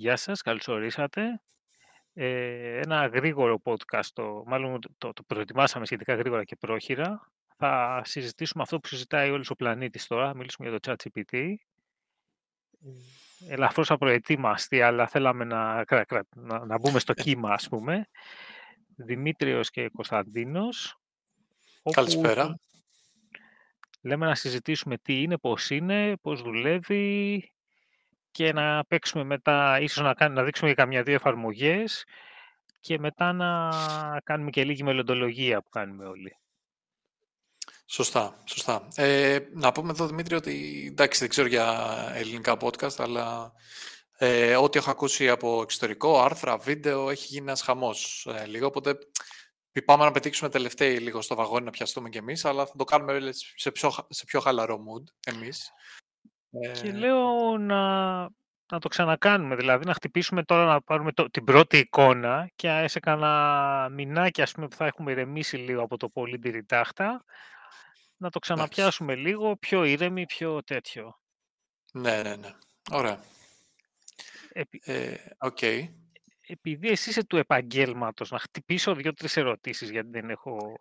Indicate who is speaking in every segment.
Speaker 1: Γεια σας, καλώς ορίσατε. Ε, ένα γρήγορο podcast, το, μάλλον το, το προετοιμάσαμε σχετικά γρήγορα και πρόχειρα. Θα συζητήσουμε αυτό που συζητάει όλος ο πλανήτης τώρα, μιλήσουμε για το ChatGPT. Ελαφρώς απροετοίμαστοι, αλλά θέλαμε να, να, να μπούμε στο κύμα, ας πούμε. Δημήτριος και Κωνσταντίνος.
Speaker 2: Καλησπέρα.
Speaker 1: Λέμε να συζητήσουμε τι είναι, πώς είναι, πώς δουλεύει, και να παίξουμε μετά, ίσως να, να δείξουμε για καμιά δύο εφαρμογές και μετά να κάνουμε και λίγη μελλοντολογία που κάνουμε όλοι.
Speaker 2: Σωστά, σωστά. Ε, να πούμε εδώ, Δημήτρη, ότι εντάξει, δεν ξέρω για ελληνικά podcast, αλλά ε, ό,τι έχω ακούσει από εξωτερικό, άρθρα, βίντεο, έχει γίνει ένας χαμός ε, λίγο, οπότε πάμε να πετύξουμε τελευταίοι λίγο στο βαγόνι να πιαστούμε κι εμείς, αλλά θα το κάνουμε σε πιο, σε πιο χαλαρό mood εμείς.
Speaker 1: Και ε. λέω να, να το ξανακάνουμε, δηλαδή να χτυπήσουμε τώρα να πάρουμε το, την πρώτη εικόνα και σε κανένα μηνάκι ας πούμε, που θα έχουμε ηρεμήσει λίγο από το πολύ τάχτα, να το ξαναπιάσουμε λίγο, πιο ήρεμη, πιο τέτοιο.
Speaker 2: Ναι, ναι, ναι. Ωραία.
Speaker 1: Επί...
Speaker 2: Ε, okay
Speaker 1: επειδή εσύ είσαι του επαγγέλματος, να χτυπήσω δύο-τρεις ερωτήσεις, γιατί δεν έχω.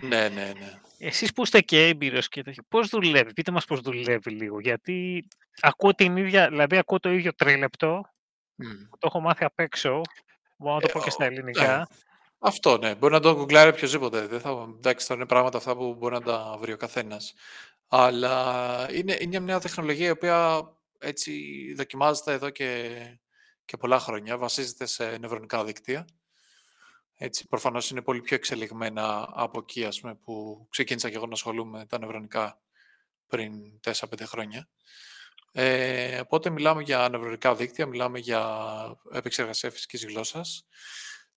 Speaker 2: Ναι, ναι, ναι.
Speaker 1: Εσείς που είστε και έμπειρος και τέτοιο, πώς δουλεύεις, πείτε μας πώς δουλεύει λίγο. Γιατί ακούω την ίδια, δηλαδή ακούω το ίδιο τρίλεπτο. Mm. Το έχω μάθει απ' έξω. Μπορώ να το πω και στα ε, ελληνικά. Ναι.
Speaker 2: Αυτό ναι, μπορεί να το γκουγκλάρει οποιοδήποτε. Δεν θα, εντάξει, τώρα είναι πράγματα αυτά που μπορεί να τα βρει ο καθένας. Αλλά είναι, είναι μια τεχνολογία η οποία έτσι δοκιμάζεται εδώ και και πολλά χρόνια, βασίζεται σε νευρονικά δίκτυα. Έτσι, προφανώς είναι πολύ πιο εξελιγμένα από εκεί, ας πούμε, που ξεκίνησα και εγώ να ασχολούμαι με τα νευρονικά πριν 4-5 χρόνια. Ε, οπότε μιλάμε για νευρονικά δίκτυα, μιλάμε για επεξεργασία φυσικής γλώσσας.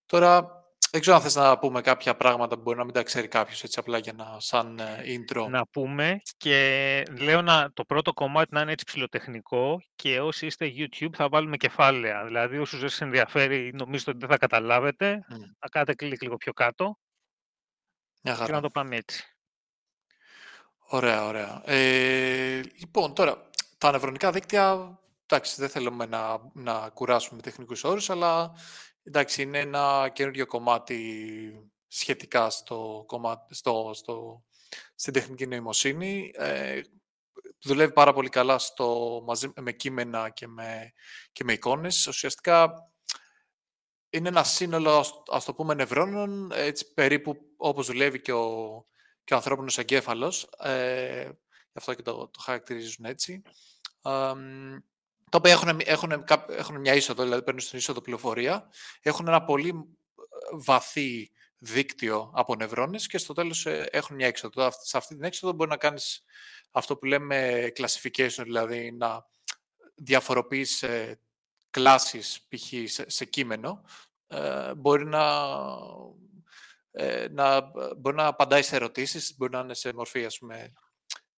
Speaker 2: Τώρα, δεν ξέρω αν θες να πούμε κάποια πράγματα που μπορεί να μην τα ξέρει κάποιος έτσι απλά για να σαν ε, intro.
Speaker 1: Να πούμε και λέω να, το πρώτο κομμάτι να είναι έτσι ψηλοτεχνικό και όσοι είστε YouTube θα βάλουμε κεφάλαια. Δηλαδή όσους δεν σας ενδιαφέρει νομίζω ότι δεν θα καταλάβετε, mm. θα κάνετε κλικ λίγο πιο κάτω και να το πάμε έτσι.
Speaker 2: Ωραία, ωραία. Ε, λοιπόν, τώρα, τα νευρονικά δίκτυα, εντάξει, δεν θέλουμε να, να κουράσουμε τεχνικούς όρους, αλλά Εντάξει, είναι ένα καινούριο κομμάτι σχετικά στο, κομμάτι, στο, στο, στην τεχνική νοημοσύνη. Ε, δουλεύει πάρα πολύ καλά στο, μαζί, με κείμενα και με, και με εικόνες. Ουσιαστικά είναι ένα σύνολο, ας το πούμε, νευρώνων, έτσι περίπου όπως δουλεύει και ο, και ο ανθρώπινος εγκέφαλος. Ε, γι' αυτό και το, το χαρακτηρίζουν έτσι τα οποία έχουν, έχουν, έχουν μια είσοδο, δηλαδή παίρνουν στην είσοδο πληροφορία, έχουν ένα πολύ ε, βαθύ δίκτυο από νευρώνες και στο τέλος ε, έχουν μια έξοδο. Σε αυτή την έξοδο μπορεί να κάνεις αυτό που λέμε classification, δηλαδή να διαφοροποιείς ε, κλάσεις π.χ. Σε, κείμενο. μπορεί να, να, μπορεί να απαντάει σε ερωτήσεις, μπορεί να είναι σε μορφή ας πούμε,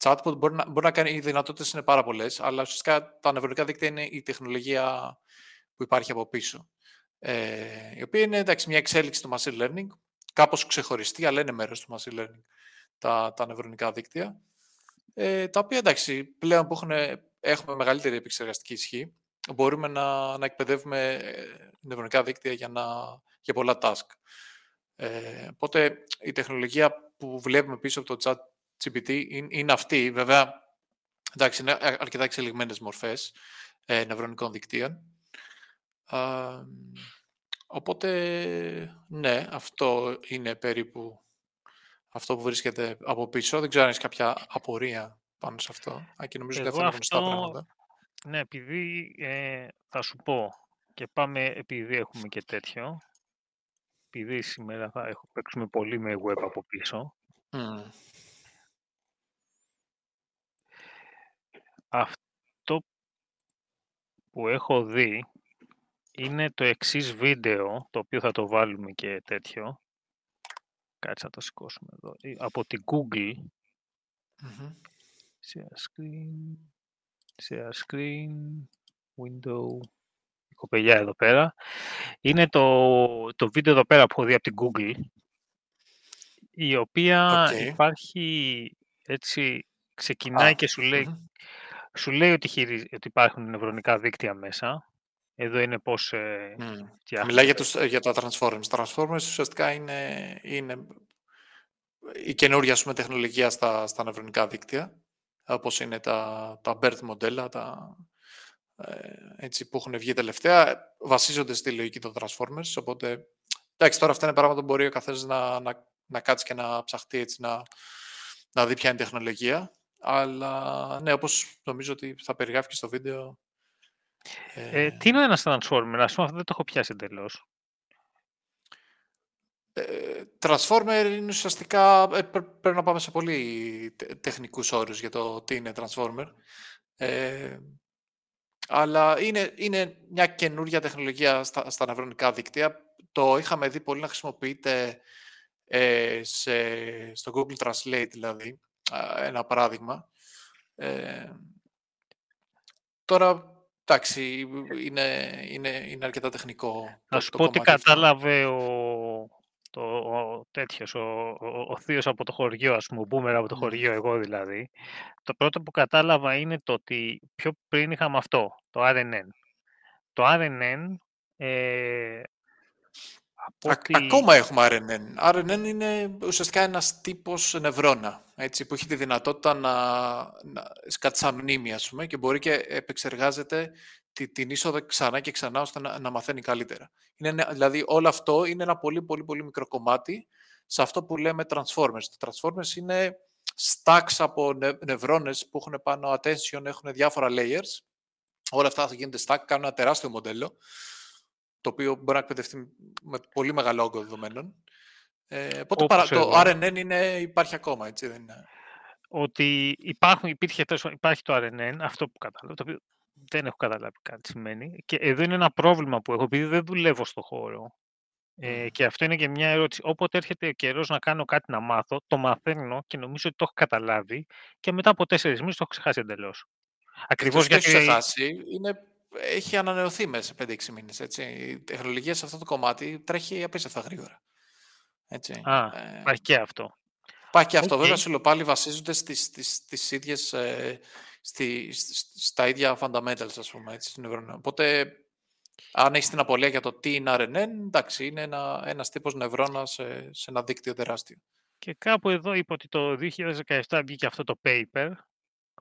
Speaker 2: chatbot μπορεί να, μπορεί να κάνει, οι δυνατότητες είναι πάρα πολλές, αλλά ουσιαστικά τα νευρονικά δίκτυα είναι η τεχνολογία που υπάρχει από πίσω. Ε, η οποία είναι εντάξει, μια εξέλιξη του machine learning, κάπως ξεχωριστή, αλλά είναι μέρος του machine learning τα, τα νευρονικά δίκτυα, ε, τα οποία εντάξει, πλέον που έχουν, έχουμε μεγαλύτερη επεξεργαστική ισχύ, μπορούμε να, να εκπαιδεύουμε ε, νευρονικά δίκτυα για, να, για πολλά task. Ε, οπότε η τεχνολογία που βλέπουμε πίσω από το chat GPT είναι αυτή. Βέβαια, εντάξει, είναι αρκετά εξελιγμένες μορφές ε, νευρονικών δικτύων. οπότε, ναι, αυτό είναι περίπου αυτό που βρίσκεται από πίσω. Δεν ξέρω αν έχεις κάποια απορία πάνω σε αυτό. Α, και νομίζω ότι αυτά είναι γνωστά πράγματα.
Speaker 1: Ναι, επειδή ε, θα σου πω και πάμε επειδή έχουμε και τέτοιο, επειδή σήμερα θα έχω παίξουμε πολύ με web από πίσω, Αυτό που έχω δει είναι το εξής βίντεο, το οποίο θα το βάλουμε και τέτοιο. Κάτσε να το σηκώσουμε εδώ. Ε, από την Google. Share screen. Share screen. Window. Η κοπελιά εδώ πέρα. Είναι το, το βίντεο εδώ πέρα που έχω δει από την Google. Η οποία υπάρχει έτσι ξεκινάει και σου λέει, σου λέει ότι, ότι υπάρχουν νευρονικά δίκτυα μέσα. Εδώ είναι πώς ε,
Speaker 2: mm. Μιλάει για, τους, για τα Transformers. Τα Transformers ουσιαστικά είναι, είναι η καινούργια πούμε, τεχνολογία στα, στα νευρονικά δίκτυα, όπως είναι τα, τα BERT μοντέλα, τα, ε, έτσι, που έχουν βγει τελευταία, βασίζονται στη λογική των Transformers, οπότε εντάξει, τώρα αυτά είναι πράγματα που μπορεί ο καθένας να, να, να κάτσει και να ψαχτεί έτσι, να, να δει ποια είναι η τεχνολογία. Αλλά ναι, όπως νομίζω ότι θα περιγράφει και στο βίντεο.
Speaker 1: Ε, τι είναι ένας Transformer, ας πούμε, αυτό δεν το έχω πιάσει εντελώς.
Speaker 2: Ε, Transformer είναι ουσιαστικά, ε, πρέπει να πάμε σε πολύ τεχνικούς όρους για το τι είναι Transformer. Ε, αλλά είναι, είναι μια καινούργια τεχνολογία στα, στα νευρονικά δίκτυα. Το είχαμε δει πολύ να χρησιμοποιείται ε, σε, στο Google Translate, δηλαδή, ένα παράδειγμα. Ε, τώρα, εντάξει, είναι, είναι, είναι αρκετά τεχνικό.
Speaker 1: Να σου πω ότι κατάλαβε ο, το, ο τέτοιος, ο, ο, ο θείος από το χωριό, ας πούμε, ο από το χωριό, εγώ δηλαδή. Το πρώτο που κατάλαβα είναι το ότι πιο πριν είχαμε αυτό, το RNN. Το RNN ε,
Speaker 2: Ακόμα έχουμε RNN. RNN είναι ουσιαστικά ένας τύπος νευρώνα, έτσι, που έχει τη δυνατότητα να, να σκάτσα μνήμη, ας πούμε, και μπορεί και επεξεργάζεται τη, την είσοδο ξανά και ξανά, ώστε να, να μαθαίνει καλύτερα. Είναι, δηλαδή, όλο αυτό είναι ένα πολύ, πολύ, πολύ μικρό κομμάτι σε αυτό που λέμε transformers. Τα transformers είναι stacks από νε, νευρώνες που έχουν πάνω attention, έχουν διάφορα layers. Όλα αυτά θα γίνονται stack, κάνουν ένα τεράστιο μοντέλο το οποίο μπορεί να εκπαιδευτεί με πολύ μεγάλο όγκο δεδομένων. Ε, οπότε παρα, το RNN είναι, υπάρχει ακόμα, έτσι δεν είναι;
Speaker 1: Ότι υπάρχουν, υπήρχε, υπάρχει το RNN, αυτό που κατάλαβα, το οποίο δεν έχω καταλάβει κάτι σημαίνει. Και εδώ είναι ένα πρόβλημα που έχω, επειδή δεν δουλεύω στο χώρο. Ε, και αυτό είναι και μια ερώτηση. Όποτε έρχεται ο καιρός να κάνω κάτι να μάθω, το μαθαίνω και νομίζω ότι το έχω καταλάβει και μετά από τέσσερις μήνες το έχω ξεχάσει εντελώς.
Speaker 2: Ακριβώς γιατί. Το ξεχάσει, είναι έχει ανανεωθεί μέσα σε 5-6 μήνες. Έτσι. Η τεχνολογία σε αυτό το κομμάτι τρέχει απίστευτα γρήγορα. Έτσι.
Speaker 1: Α, ε, υπάρχει και αυτό.
Speaker 2: Υπάρχει και αυτό. Okay. Βέβαια, πάλι βασίζονται στις, στις, στις ίδιες, ε, στη, στα ίδια fundamentals, ας πούμε, έτσι, Οπότε, αν έχεις την απολία για το τι είναι RNN, εντάξει, είναι ένα, ένας τύπος νευρώνας σε, σε ένα δίκτυο τεράστιο.
Speaker 1: Και κάπου εδώ είπε ότι το 2017 βγήκε αυτό το paper,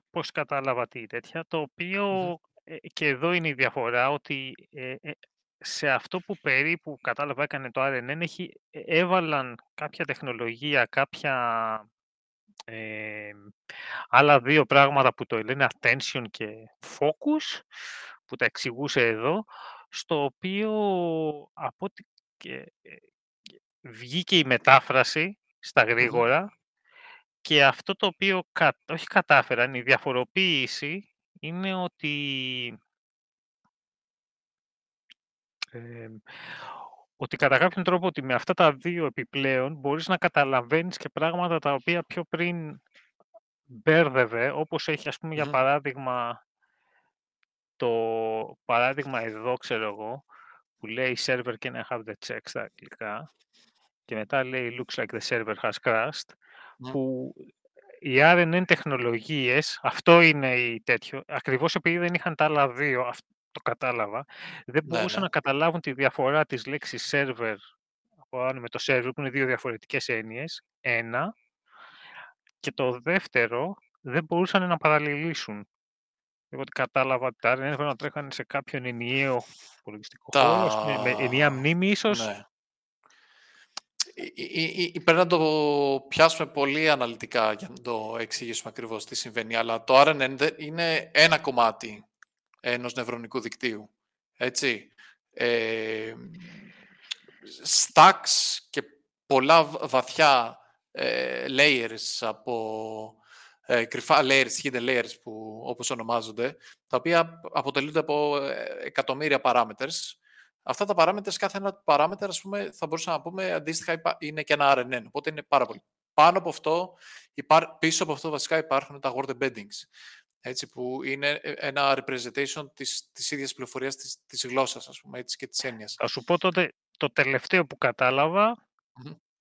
Speaker 1: πώς κατάλαβα τι τέτοια, το οποίο ε, και εδώ είναι η διαφορά ότι ε, ε, σε αυτό που περίπου κατάλαβα έκανε το RNN έχει, έβαλαν κάποια τεχνολογία, κάποια άλλα δύο πράγματα που το λένε attention και focus, που τα εξηγούσε εδώ, στο οποίο από ό,τι βγήκε η μετάφραση στα γρήγορα και αυτό το οποίο όχι κατάφεραν, η διαφοροποίηση είναι ότι ότι κατά κάποιον τρόπο ότι με αυτά τα δύο επιπλέον μπορείς να καταλαβαίνεις και πράγματα τα οποία πιο πριν μπέρδευε, όπως έχει ας πούμε για παράδειγμα το παράδειγμα εδώ ξέρω εγώ που λέει server can I have the check στα αγγλικά και μετά λέει looks like the server has crashed που οι RNN τεχνολογίες, αυτό είναι η τέτοιο, ακριβώς επειδή δεν είχαν τα άλλα δύο, αυτό το κατάλαβα, δεν ναι, μπορούσαν ναι. να καταλάβουν τη διαφορά της λέξης server από με το server, που είναι δύο διαφορετικές έννοιες, ένα, και το δεύτερο, δεν μπορούσαν να παραλληλήσουν. Εγώ κατάλαβα ότι τα RNN έπρεπε να τρέχανε σε κάποιον ενιαίο υπολογιστικό τα... χώρο, με ενιαία μνήμη ίσως, ναι.
Speaker 2: Πρέπει να το πιάσουμε πολύ αναλυτικά για να το εξηγήσουμε ακριβώς τι συμβαίνει, αλλά το RNN είναι ένα κομμάτι ενός νευρονικού δικτύου. Έτσι. Ε, stacks και πολλά βαθιά ε, layers από ε, κρυφά layers, hidden layers που όπως ονομάζονται, τα οποία αποτελούνται από ε, εκατομμύρια parameters Αυτά τα παράμετρα, κάθε ένα παράμετρο, ας πούμε, θα μπορούσαμε να πούμε αντίστοιχα είναι και ένα RNN. Οπότε είναι πάρα πολύ. Πάνω από αυτό, πίσω από αυτό βασικά υπάρχουν τα word embeddings. Έτσι, που είναι ε, ένα representation της, της ίδιας πληροφορίας της, της γλώσσας, ας πούμε, έτσι, και της έννοιας.
Speaker 1: Θα σου πω τότε το τελευταίο που καταλαβα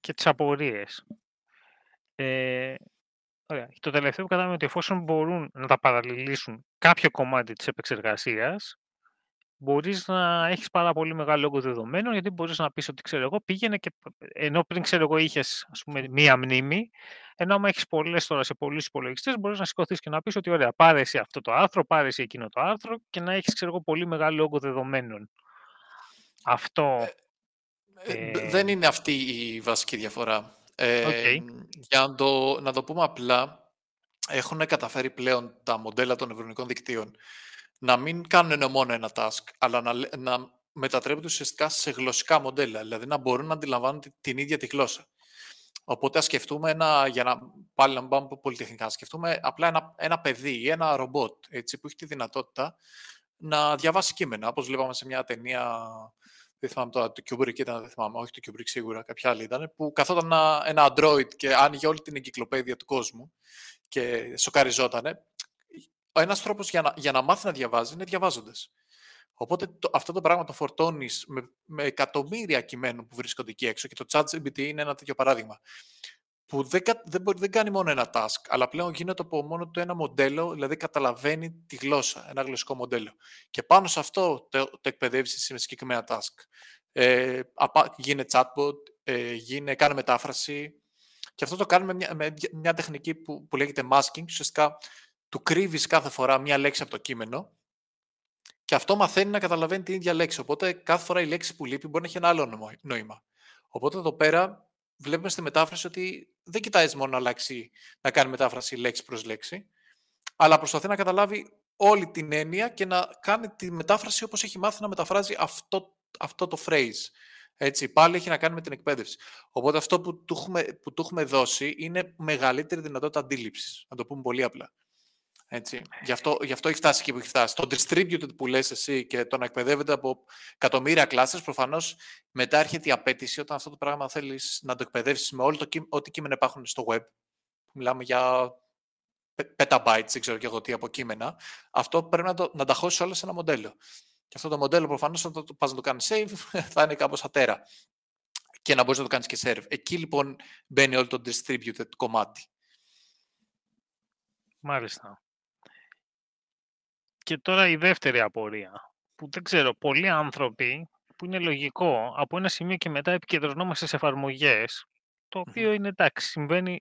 Speaker 1: και τις απορίες. Ε, ωραία. Το τελευταίο που κατάλαβα είναι ότι εφόσον μπορούν να τα παραλληλήσουν κάποιο κομμάτι της επεξεργασίας, μπορείς να έχεις πάρα πολύ μεγάλο όγκο δεδομένων, γιατί μπορείς να πεις ότι, ξέρω εγώ, πήγαινε και ενώ πριν, ξέρω εγώ, είχες, ας πούμε, μία μνήμη, ενώ άμα έχεις πολλές τώρα σε πολλούς υπολογιστές, μπορείς να σηκωθείς και να πεις ότι, ωραία, πάρε εσύ αυτό το άρθρο, πάρε εσύ εκείνο το άρθρο και να έχεις, ξέρω εγώ, πολύ μεγάλο όγκο δεδομένων. Αυτό...
Speaker 2: Ε, ε, δεν είναι αυτή η βασική διαφορά. Ε, Για να το, να το πούμε απλά, έχουν καταφέρει πλέον τα μοντέλα των ευρωνικών δικτύων να μην κάνουν μόνο ένα task, αλλά να, να μετατρέπονται ουσιαστικά σε γλωσσικά μοντέλα, δηλαδή να μπορούν να αντιλαμβάνουν την ίδια τη γλώσσα. Οπότε ας σκεφτούμε ένα, για να πάλι να πάμε πολυτεχνικά, σκεφτούμε απλά ένα, ένα παιδί ή ένα ρομπότ έτσι, που έχει τη δυνατότητα να διαβάσει κείμενα, όπως βλέπαμε σε μια ταινία, δεν θυμάμαι τώρα, το Kubrick ήταν, δεν θυμάμαι, όχι το Kubrick σίγουρα, κάποια άλλη ήταν, που καθόταν ένα, ένα Android και άνοιγε όλη την εγκυκλοπαίδεια του κόσμου και σοκαριζότανε ο ένας τρόπος για να, για να μάθει να διαβάζει είναι διαβάζοντας. Οπότε το, αυτό το πράγμα το φορτώνεις με, με εκατομμύρια κειμένων που βρίσκονται εκεί έξω και το ChatGPT είναι ένα τέτοιο παράδειγμα. Που δεν, δεν, δεν κάνει μόνο ένα task, αλλά πλέον γίνεται από μόνο το ένα μοντέλο, δηλαδή καταλαβαίνει τη γλώσσα, ένα γλωσσικό μοντέλο. Και πάνω σε αυτό το, το εκπαιδεύεις σε συγκεκριμένα task. Ε, γίνε chatbot, ε, γίνε, κάνει μετάφραση. Και αυτό το κάνουμε με μια, με μια τεχνική που, που λέγεται masking. Ουσιαστικά του κρύβεις κάθε φορά μία λέξη από το κείμενο και αυτό μαθαίνει να καταλαβαίνει την ίδια λέξη. Οπότε κάθε φορά η λέξη που λείπει μπορεί να έχει ένα άλλο νόημα. Οπότε εδώ πέρα βλέπουμε στη μετάφραση ότι δεν κοιτάει μόνο να αλλάξει, να κάνει μετάφραση λέξη προς λέξη, αλλά προσπαθεί να καταλάβει όλη την έννοια και να κάνει τη μετάφραση όπως έχει μάθει να μεταφράζει αυτό, αυτό το phrase. Έτσι, πάλι έχει να κάνει με την εκπαίδευση. Οπότε αυτό που του έχουμε, που του έχουμε δώσει είναι μεγαλύτερη δυνατότητα αντίληψης. Να το πούμε πολύ απλά. Έτσι. Γι, αυτό, γι' αυτό έχει φτάσει εκεί που έχει φτάσει. Το distributed που λες εσύ και το να εκπαιδεύεται από εκατομμύρια κλάσσες, προφανώς μετά έρχεται η απέτηση όταν αυτό το πράγμα θέλεις να το εκπαιδεύσεις με όλο το, ό,τι κείμενα υπάρχουν στο web. Μιλάμε για petabytes, δεν ξέρω και εγώ τι από κείμενα. Αυτό πρέπει να, το, να τα χώσεις όλα σε ένα μοντέλο. Και αυτό το μοντέλο προφανώς όταν το πας να το κάνεις save θα είναι κάπως ατέρα. Και να μπορείς να το κάνεις και serve. Εκεί λοιπόν μπαίνει όλο το distributed κομμάτι.
Speaker 1: Μάλιστα. Και τώρα η δεύτερη απορία, που δεν ξέρω, πολλοί άνθρωποι, που είναι λογικό, από ένα σημείο και μετά επικεντρωνόμαστε σε εφαρμογές, το οποίο είναι εντάξει, συμβαίνει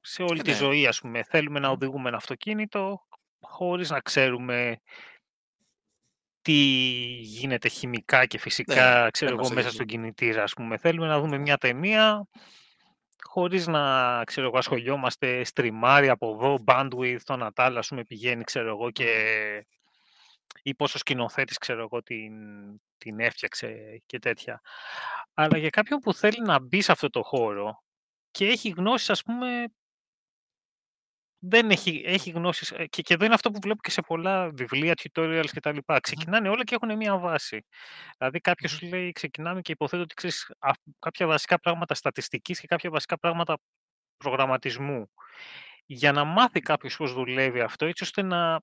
Speaker 1: σε όλη τη ναι. ζωή, ας πούμε. Θέλουμε να οδηγούμε ένα αυτοκίνητο, χωρίς να ξέρουμε τι γίνεται χημικά και φυσικά, ναι, ξέρω εγώ, μέσα στον κινητήρα, ας πούμε. Θέλουμε να δούμε μια ταινία, χωρίς να ξέρω εγώ, ασχολιόμαστε στριμάρι από εδώ, bandwidth, το Natal, ας πούμε, πηγαίνει, ξέρω εγώ, και ή πόσο σκηνοθέτης, ξέρω εγώ, την, την έφτιαξε και τέτοια. Αλλά για κάποιον που θέλει να μπει σε αυτό το χώρο και έχει γνώσεις, ας πούμε, δεν έχει, έχει γνώσεις, ε, και, και εδώ είναι αυτό που βλέπω και σε πολλά βιβλία, tutorials κτλ. Ξεκινάνε όλα και έχουν μια βάση. Δηλαδή κάποιος σου λέει, ξεκινάμε και υποθέτω ότι ξέρεις κάποια βασικά πράγματα στατιστικής και κάποια βασικά πράγματα προγραμματισμού. Για να μάθει κάποιος πώς δουλεύει αυτό, έτσι ώστε να,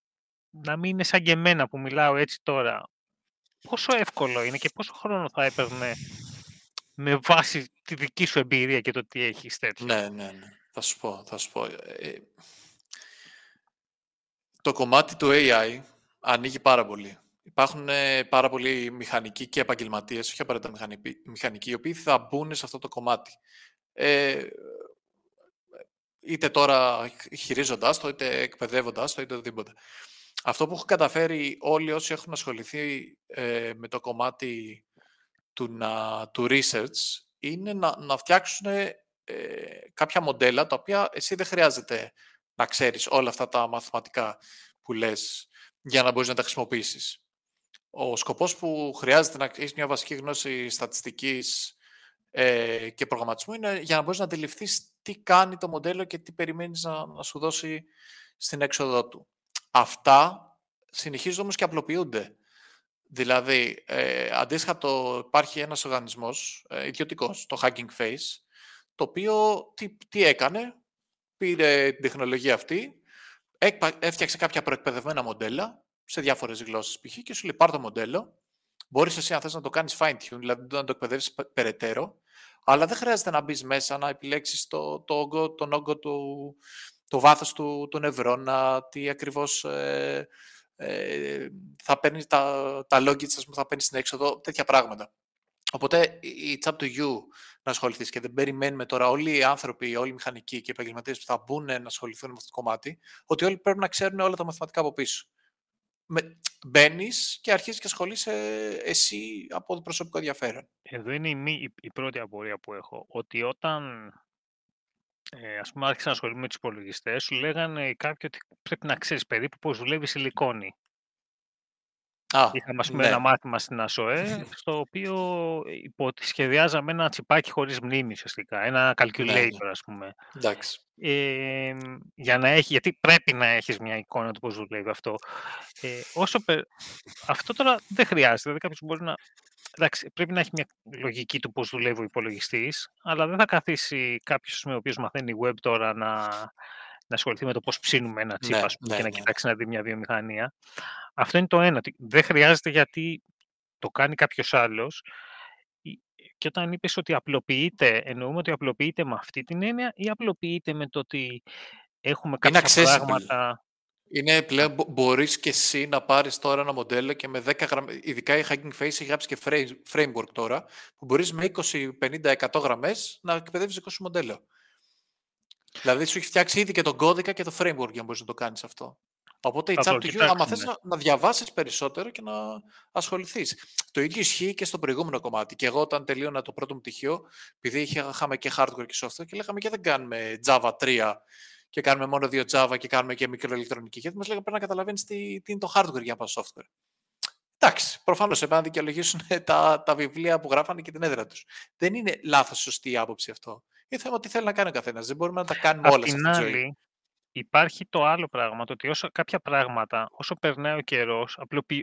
Speaker 1: να μην είναι σαν και εμένα που μιλάω έτσι τώρα. Πόσο εύκολο είναι και πόσο χρόνο θα έπαιρνε με βάση τη δική σου εμπειρία και το τι έχεις τέτοιο.
Speaker 2: Ναι, ναι, ναι. Θα σου πω, θα σου πω. Ε, το κομμάτι του AI ανοίγει πάρα πολύ. Υπάρχουν ε, πάρα πολλοί μηχανικοί και επαγγελματίες, όχι απαραίτητα μηχανικοί, οι οποίοι θα μπουν σε αυτό το κομμάτι. Ε, είτε τώρα χειρίζοντάς το, είτε εκπαιδεύοντας το, είτε οτιδήποτε. Αυτό που έχουν καταφέρει όλοι όσοι έχουν ασχοληθεί ε, με το κομμάτι του, να, του research είναι να, να φτιάξουν ε, κάποια μοντέλα τα οποία εσύ δεν χρειάζεται να ξέρεις όλα αυτά τα μαθηματικά που λες για να μπορείς να τα χρησιμοποιήσεις. Ο σκοπός που χρειάζεται να έχεις μια βασική γνώση στατιστικής ε, και προγραμματισμού είναι για να μπορείς να αντιληφθείς τι κάνει το μοντέλο και τι περιμένεις να, να σου δώσει στην έξοδο του. Αυτά συνεχίζουν όμως και απλοποιούνται. Δηλαδή, ε, αντίστοιχα το, υπάρχει ένας οργανισμός ε, ιδιωτικός, το Hugging Face, το οποίο τι, τι έκανε, πήρε την τεχνολογία αυτή, έφτιαξε κάποια προεκπαιδευμένα μοντέλα σε διάφορες γλώσσες π.χ. και σου λέει πάρ το μοντέλο, μπορείς εσύ αν θες να το κάνεις fine-tune, δηλαδή να το εκπαιδεύσεις περαιτέρω, αλλά δεν χρειάζεται να μπεις μέσα, να επιλέξεις το, το όγκο, τον όγκο του, το βάθος του, του νευρώνα, τι ακριβώς ε, ε, θα παίρνεις τα, τα logins, που θα παίρνεις στην έξοδο, τέτοια πράγματα. Οπότε it's up to you να ασχοληθείς και δεν περιμένουμε τώρα όλοι οι άνθρωποι, όλοι οι μηχανικοί και οι επαγγελματίες που θα μπουν να ασχοληθούν με αυτό το κομμάτι, ότι όλοι πρέπει να ξέρουν όλα τα μαθηματικά από πίσω. Μπαίνεις και αρχίζεις και ασχολείσαι εσύ από το προσωπικό ενδιαφέρον.
Speaker 1: Εδώ είναι η, η πρώτη απορία που έχω. Ότι όταν ε, ας πούμε, άρχισα να ασχολούμαι με τους υπολογιστές, σου λέγανε κάποιοι ότι πρέπει να ξέρεις περίπου πώς δουλεύεις η σιλικόνη.
Speaker 2: Α,
Speaker 1: Είχαμε ας πούμε,
Speaker 2: ναι.
Speaker 1: ένα μάθημα στην ΑΣΟΕ, στο οποίο υπό ότι σχεδιάζαμε ένα τσιπάκι χωρίς μνήμη, ουσιαστικά, ένα calculator,
Speaker 2: Ναι, ναι.
Speaker 1: ας πούμε.
Speaker 2: Εντάξει.
Speaker 1: Ε, για να έχει, γιατί πρέπει να έχεις μια εικόνα του πώς δουλεύει αυτό. Ε, όσο πε- Αυτό τώρα δεν χρειάζεται, δηλαδή κάποιος μπορεί να... Εντάξει, πρέπει να έχει μια λογική του πώς δουλεύει ο υπολογιστής, αλλά δεν θα καθίσει κάποιος ο οποίος μαθαίνει web τώρα να, να ασχοληθεί με το πώς ψήνουμε ένα chip
Speaker 2: Ναι,
Speaker 1: ας πούμε,
Speaker 2: ναι,
Speaker 1: και να
Speaker 2: ναι.
Speaker 1: κοιτάξει να δει μια βιομηχανία. Αυτό είναι το ένα. ότι Δεν χρειάζεται γιατί το κάνει κάποιος άλλος. Και όταν είπες ότι απλοποιείται, εννοούμε ότι απλοποιείται με αυτή την έννοια ή απλοποιείται με το ότι έχουμε
Speaker 2: Είναι
Speaker 1: κάποια
Speaker 2: accessible.
Speaker 1: πράγματα...
Speaker 2: Είναι πλέον, μπο- μπορείς και εσύ να πάρεις τώρα ένα μοντέλο και με 10 γραμμές, ειδικά η Hugging Face έχει γράψει και frame- framework τώρα, που μπορείς με 20, 50, 100 γραμμές να εκπαιδεύεις δικό σου μοντέλο. Δηλαδή σου έχει φτιάξει ήδη και τον κώδικα και το framework για να μπορείς να το κάνεις αυτό. Οπότε
Speaker 1: Θα
Speaker 2: it's up
Speaker 1: το
Speaker 2: to you, άμα θες
Speaker 1: κοιτάξουμε.
Speaker 2: να, να διαβάσεις περισσότερο και να ασχοληθείς. Το ίδιο ισχύει και στο προηγούμενο κομμάτι. Και εγώ όταν τελείωνα το πρώτο μου πτυχίο, επειδή είχε- είχαμε και hardware και software και λέγαμε και δεν κάνουμε Java 3 και κάνουμε μόνο δύο Java και κάνουμε και μικροελεκτρονική. Γιατί μας λέγανε πρέπει να καταλαβαίνεις τι, τι είναι το hardware για να πας software. Εντάξει, προφανώς έπρεπε να δικαιολογήσουν τα, τα βιβλία που γράφανε και την έδρα τους. Δεν είναι λάθος σωστή η άποψη αυτό. Είναι θέμα τι θέλει να κάνει ο καθένας. Δεν μπορούμε να τα κάνουμε
Speaker 1: Απ'
Speaker 2: όλα σε
Speaker 1: την
Speaker 2: αυτή τη ζωή.
Speaker 1: άλλη, υπάρχει το άλλο πράγμα, το ότι όσο κάποια πράγματα, όσο περνάει ο καιρός,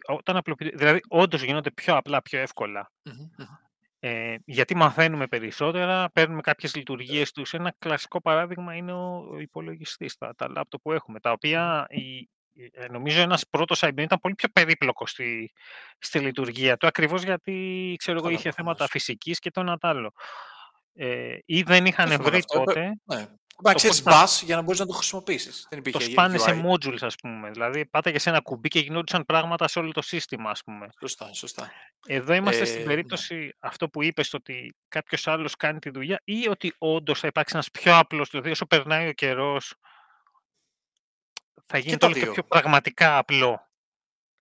Speaker 1: όταν απλοποιεί, δηλαδή όντως γίνονται πιο απλά, πιο εύκολα.
Speaker 2: Μμμ, μμμ.
Speaker 1: Ε, γιατί μαθαίνουμε περισσότερα, παίρνουμε κάποιες λειτουργίες τους. Ένα κλασικό παράδειγμα είναι ο, ο υπολογιστής, τα, τα laptop που έχουμε, τα οποία η, ε, νομίζω ένας πρώτος IBM ήταν πολύ πιο περίπλοκος στη, στη λειτουργία του, ακριβώς γιατί ξέρω εγώ,
Speaker 2: Καλά,
Speaker 1: είχε θέματα
Speaker 2: προφανώς.
Speaker 1: φυσικής και το ένα τ' άλλο. Ε, ή δεν είχαν
Speaker 2: Έχουμε
Speaker 1: βρει
Speaker 2: αυτό, έπρεπε-
Speaker 1: τότε
Speaker 2: Ναι. Πρέπει να
Speaker 1: το
Speaker 2: ξέρεις
Speaker 1: πώς θα-
Speaker 2: bash για να μπορείς να το χρησιμοποιήσεις. Δεν
Speaker 1: το
Speaker 2: υπήρχε
Speaker 1: σπάνε σε
Speaker 2: UI.
Speaker 1: modules, ας πούμε. Δηλαδή, πάταγε σε ένα κουμπί και γινόντουσαν πράγματα σε όλο το σύστημα, ας πούμε.
Speaker 2: Σωστά, σωστά.
Speaker 1: Εδώ είμαστε
Speaker 2: Ε,
Speaker 1: στην
Speaker 2: ναι.
Speaker 1: περίπτωση αυτό που είπες ότι κάποιος άλλος κάνει τη δουλειά ή ότι όντως θα υπάρξει ένας πιο απλός, δηλαδή όσο περνάει ο καιρός θα γίνεται
Speaker 2: τα
Speaker 1: όλο και
Speaker 2: δύο.
Speaker 1: πιο πραγματικά απλό.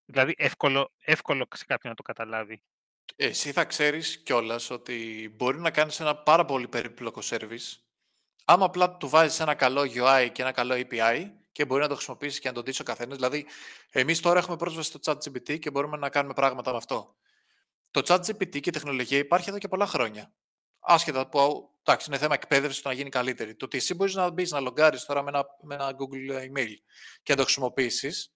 Speaker 1: Δηλαδή εύκολο, εύκολο σε κάποιον να το καταλάβει.
Speaker 2: Εσύ θα ξέρεις κιόλας ότι μπορεί να κάνεις ένα πάρα πολύ περίπλοκο service άμα απλά του βάζεις ένα καλό UI και ένα καλό API και μπορεί να το χρησιμοποιήσεις και να το δει ο καθένας. Δηλαδή, εμείς τώρα έχουμε πρόσβαση στο ChatGPT και μπορούμε να κάνουμε πράγματα με αυτό. Το ChatGPT και η τεχνολογία υπάρχει εδώ και πολλά χρόνια. Άσχετα από. Εντάξει, είναι θέμα εκπαίδευσης το να γίνει καλύτερη. Το ότι εσύ μπορείς να μπεις να λογκάρεις τώρα με ένα, με ένα Google email και να το χρησιμοποιήσεις,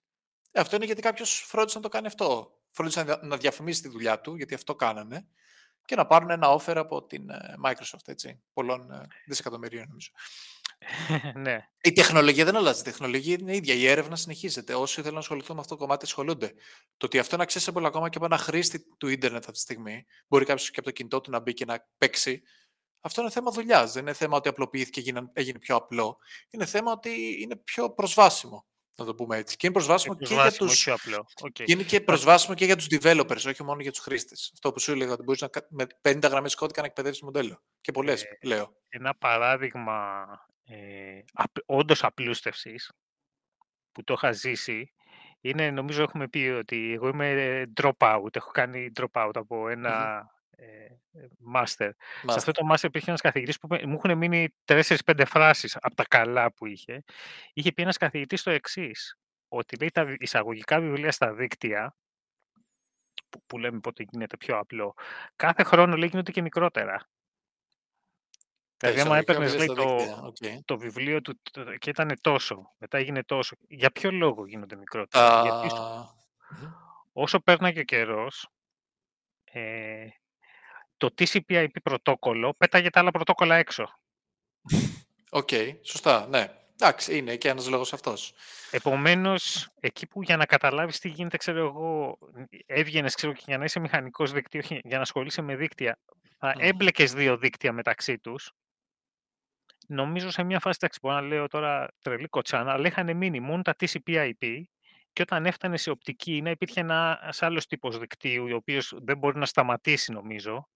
Speaker 2: αυτό είναι γιατί κάποιος φρόντισε να το κάνει αυτό. Φρόντισε να, να διαφημίσει τη δουλειά του, γιατί αυτό κάνανε, και να πάρουν ένα offer από την ε, Microsoft, έτσι, πολλών ε, δισεκατομμυρίων νομίζω.
Speaker 1: ναι.
Speaker 2: Η τεχνολογία δεν αλλάζει. Η τεχνολογία είναι ίδια. Η έρευνα συνεχίζεται. Όσοι θέλουν να ασχοληθούν με αυτό το κομμάτι, ασχολούνται. Το ότι αυτό είναι accessible ακόμα και από ένα χρήστη του ίντερνετ αυτή τη στιγμή, μπορεί κάποιος και από το κινητό του να μπει και να παίξει. Αυτό είναι θέμα δουλειάς. Δεν είναι θέμα ότι απλοποιήθηκε και έγινε, έγινε πιο απλό. Είναι θέμα ότι είναι πιο προσβάσιμο. Να το πούμε έτσι. Και είναι προσβάσιμο,
Speaker 1: Είναι
Speaker 2: και για
Speaker 1: προσβάσιμο,
Speaker 2: τους...
Speaker 1: όχι απλό. Οκ.
Speaker 2: Και είναι και προσβάσιμο και για τους developers, όχι μόνο για τους χρήστες. Αυτό που σου έλεγα, ότι μπορείς να, κα- με 50 γραμμές κώδικα να εκπαιδεύσει μοντέλο. Και πολλές,
Speaker 1: Ε,
Speaker 2: λέω.
Speaker 1: Ένα παράδειγμα ε, απ, όντως απλούστευσης που το είχα ζήσει είναι, νομίζω έχουμε πει ότι εγώ είμαι dropout, έχω κάνει dropout από ένα ε, ε, master. Σε αυτό
Speaker 2: Master.
Speaker 1: το master υπήρχε ένας καθηγητής που με- μου έχουν μείνει 4-5 φράσεις από τα καλά που είχε. Είχε πει ένας καθηγητής το εξής ότι λέει τα βι- εισαγωγικά βιβλία στα δίκτυα, που, που λέμε πότε γίνεται πιο απλό, κάθε χρόνο λέει γίνονται και μικρότερα.
Speaker 2: Τα
Speaker 1: Δηλαδή, άμα
Speaker 2: εισαγωγικά
Speaker 1: έπαιρνες
Speaker 2: βιβλία
Speaker 1: λέει,
Speaker 2: στα
Speaker 1: το,
Speaker 2: δίκτυα. οκ.
Speaker 1: το βιβλίο του το- και ήταν τόσο, μετά έγινε τόσο. Για ποιο λόγο γίνονται μικρότερα; Γιατί
Speaker 2: Τα... Μμμ.
Speaker 1: όσο πέρναγε ο καιρός, ε, το TCP/IP πρωτόκολλο πέταγε τα άλλα πρωτόκολλα έξω.
Speaker 2: Οκ, σωστά, ναι. Εντάξει, είναι και ένας λόγος αυτός.
Speaker 1: Επομένως, εκεί που για να καταλάβεις τι γίνεται, ξέρω εγώ, έβγαινες, ξέρω, και για να είσαι μηχανικός δικτύο, για να ασχολείσαι με δίκτυα, θα
Speaker 2: Mm.
Speaker 1: έμπλεκες δύο δίκτυα μεταξύ τους. Νομίζω σε μια φάση, εντάξει, μπορώ να λέω τώρα τρελή κοτσάνα, αλλά είχαν μείνει μόνο τα TCP/IP και όταν έφτανε σε οπτική να υπήρχε ένας άλλος τύπος δικτύου, ο οποίος δεν μπορεί να σταματήσει, νομίζω.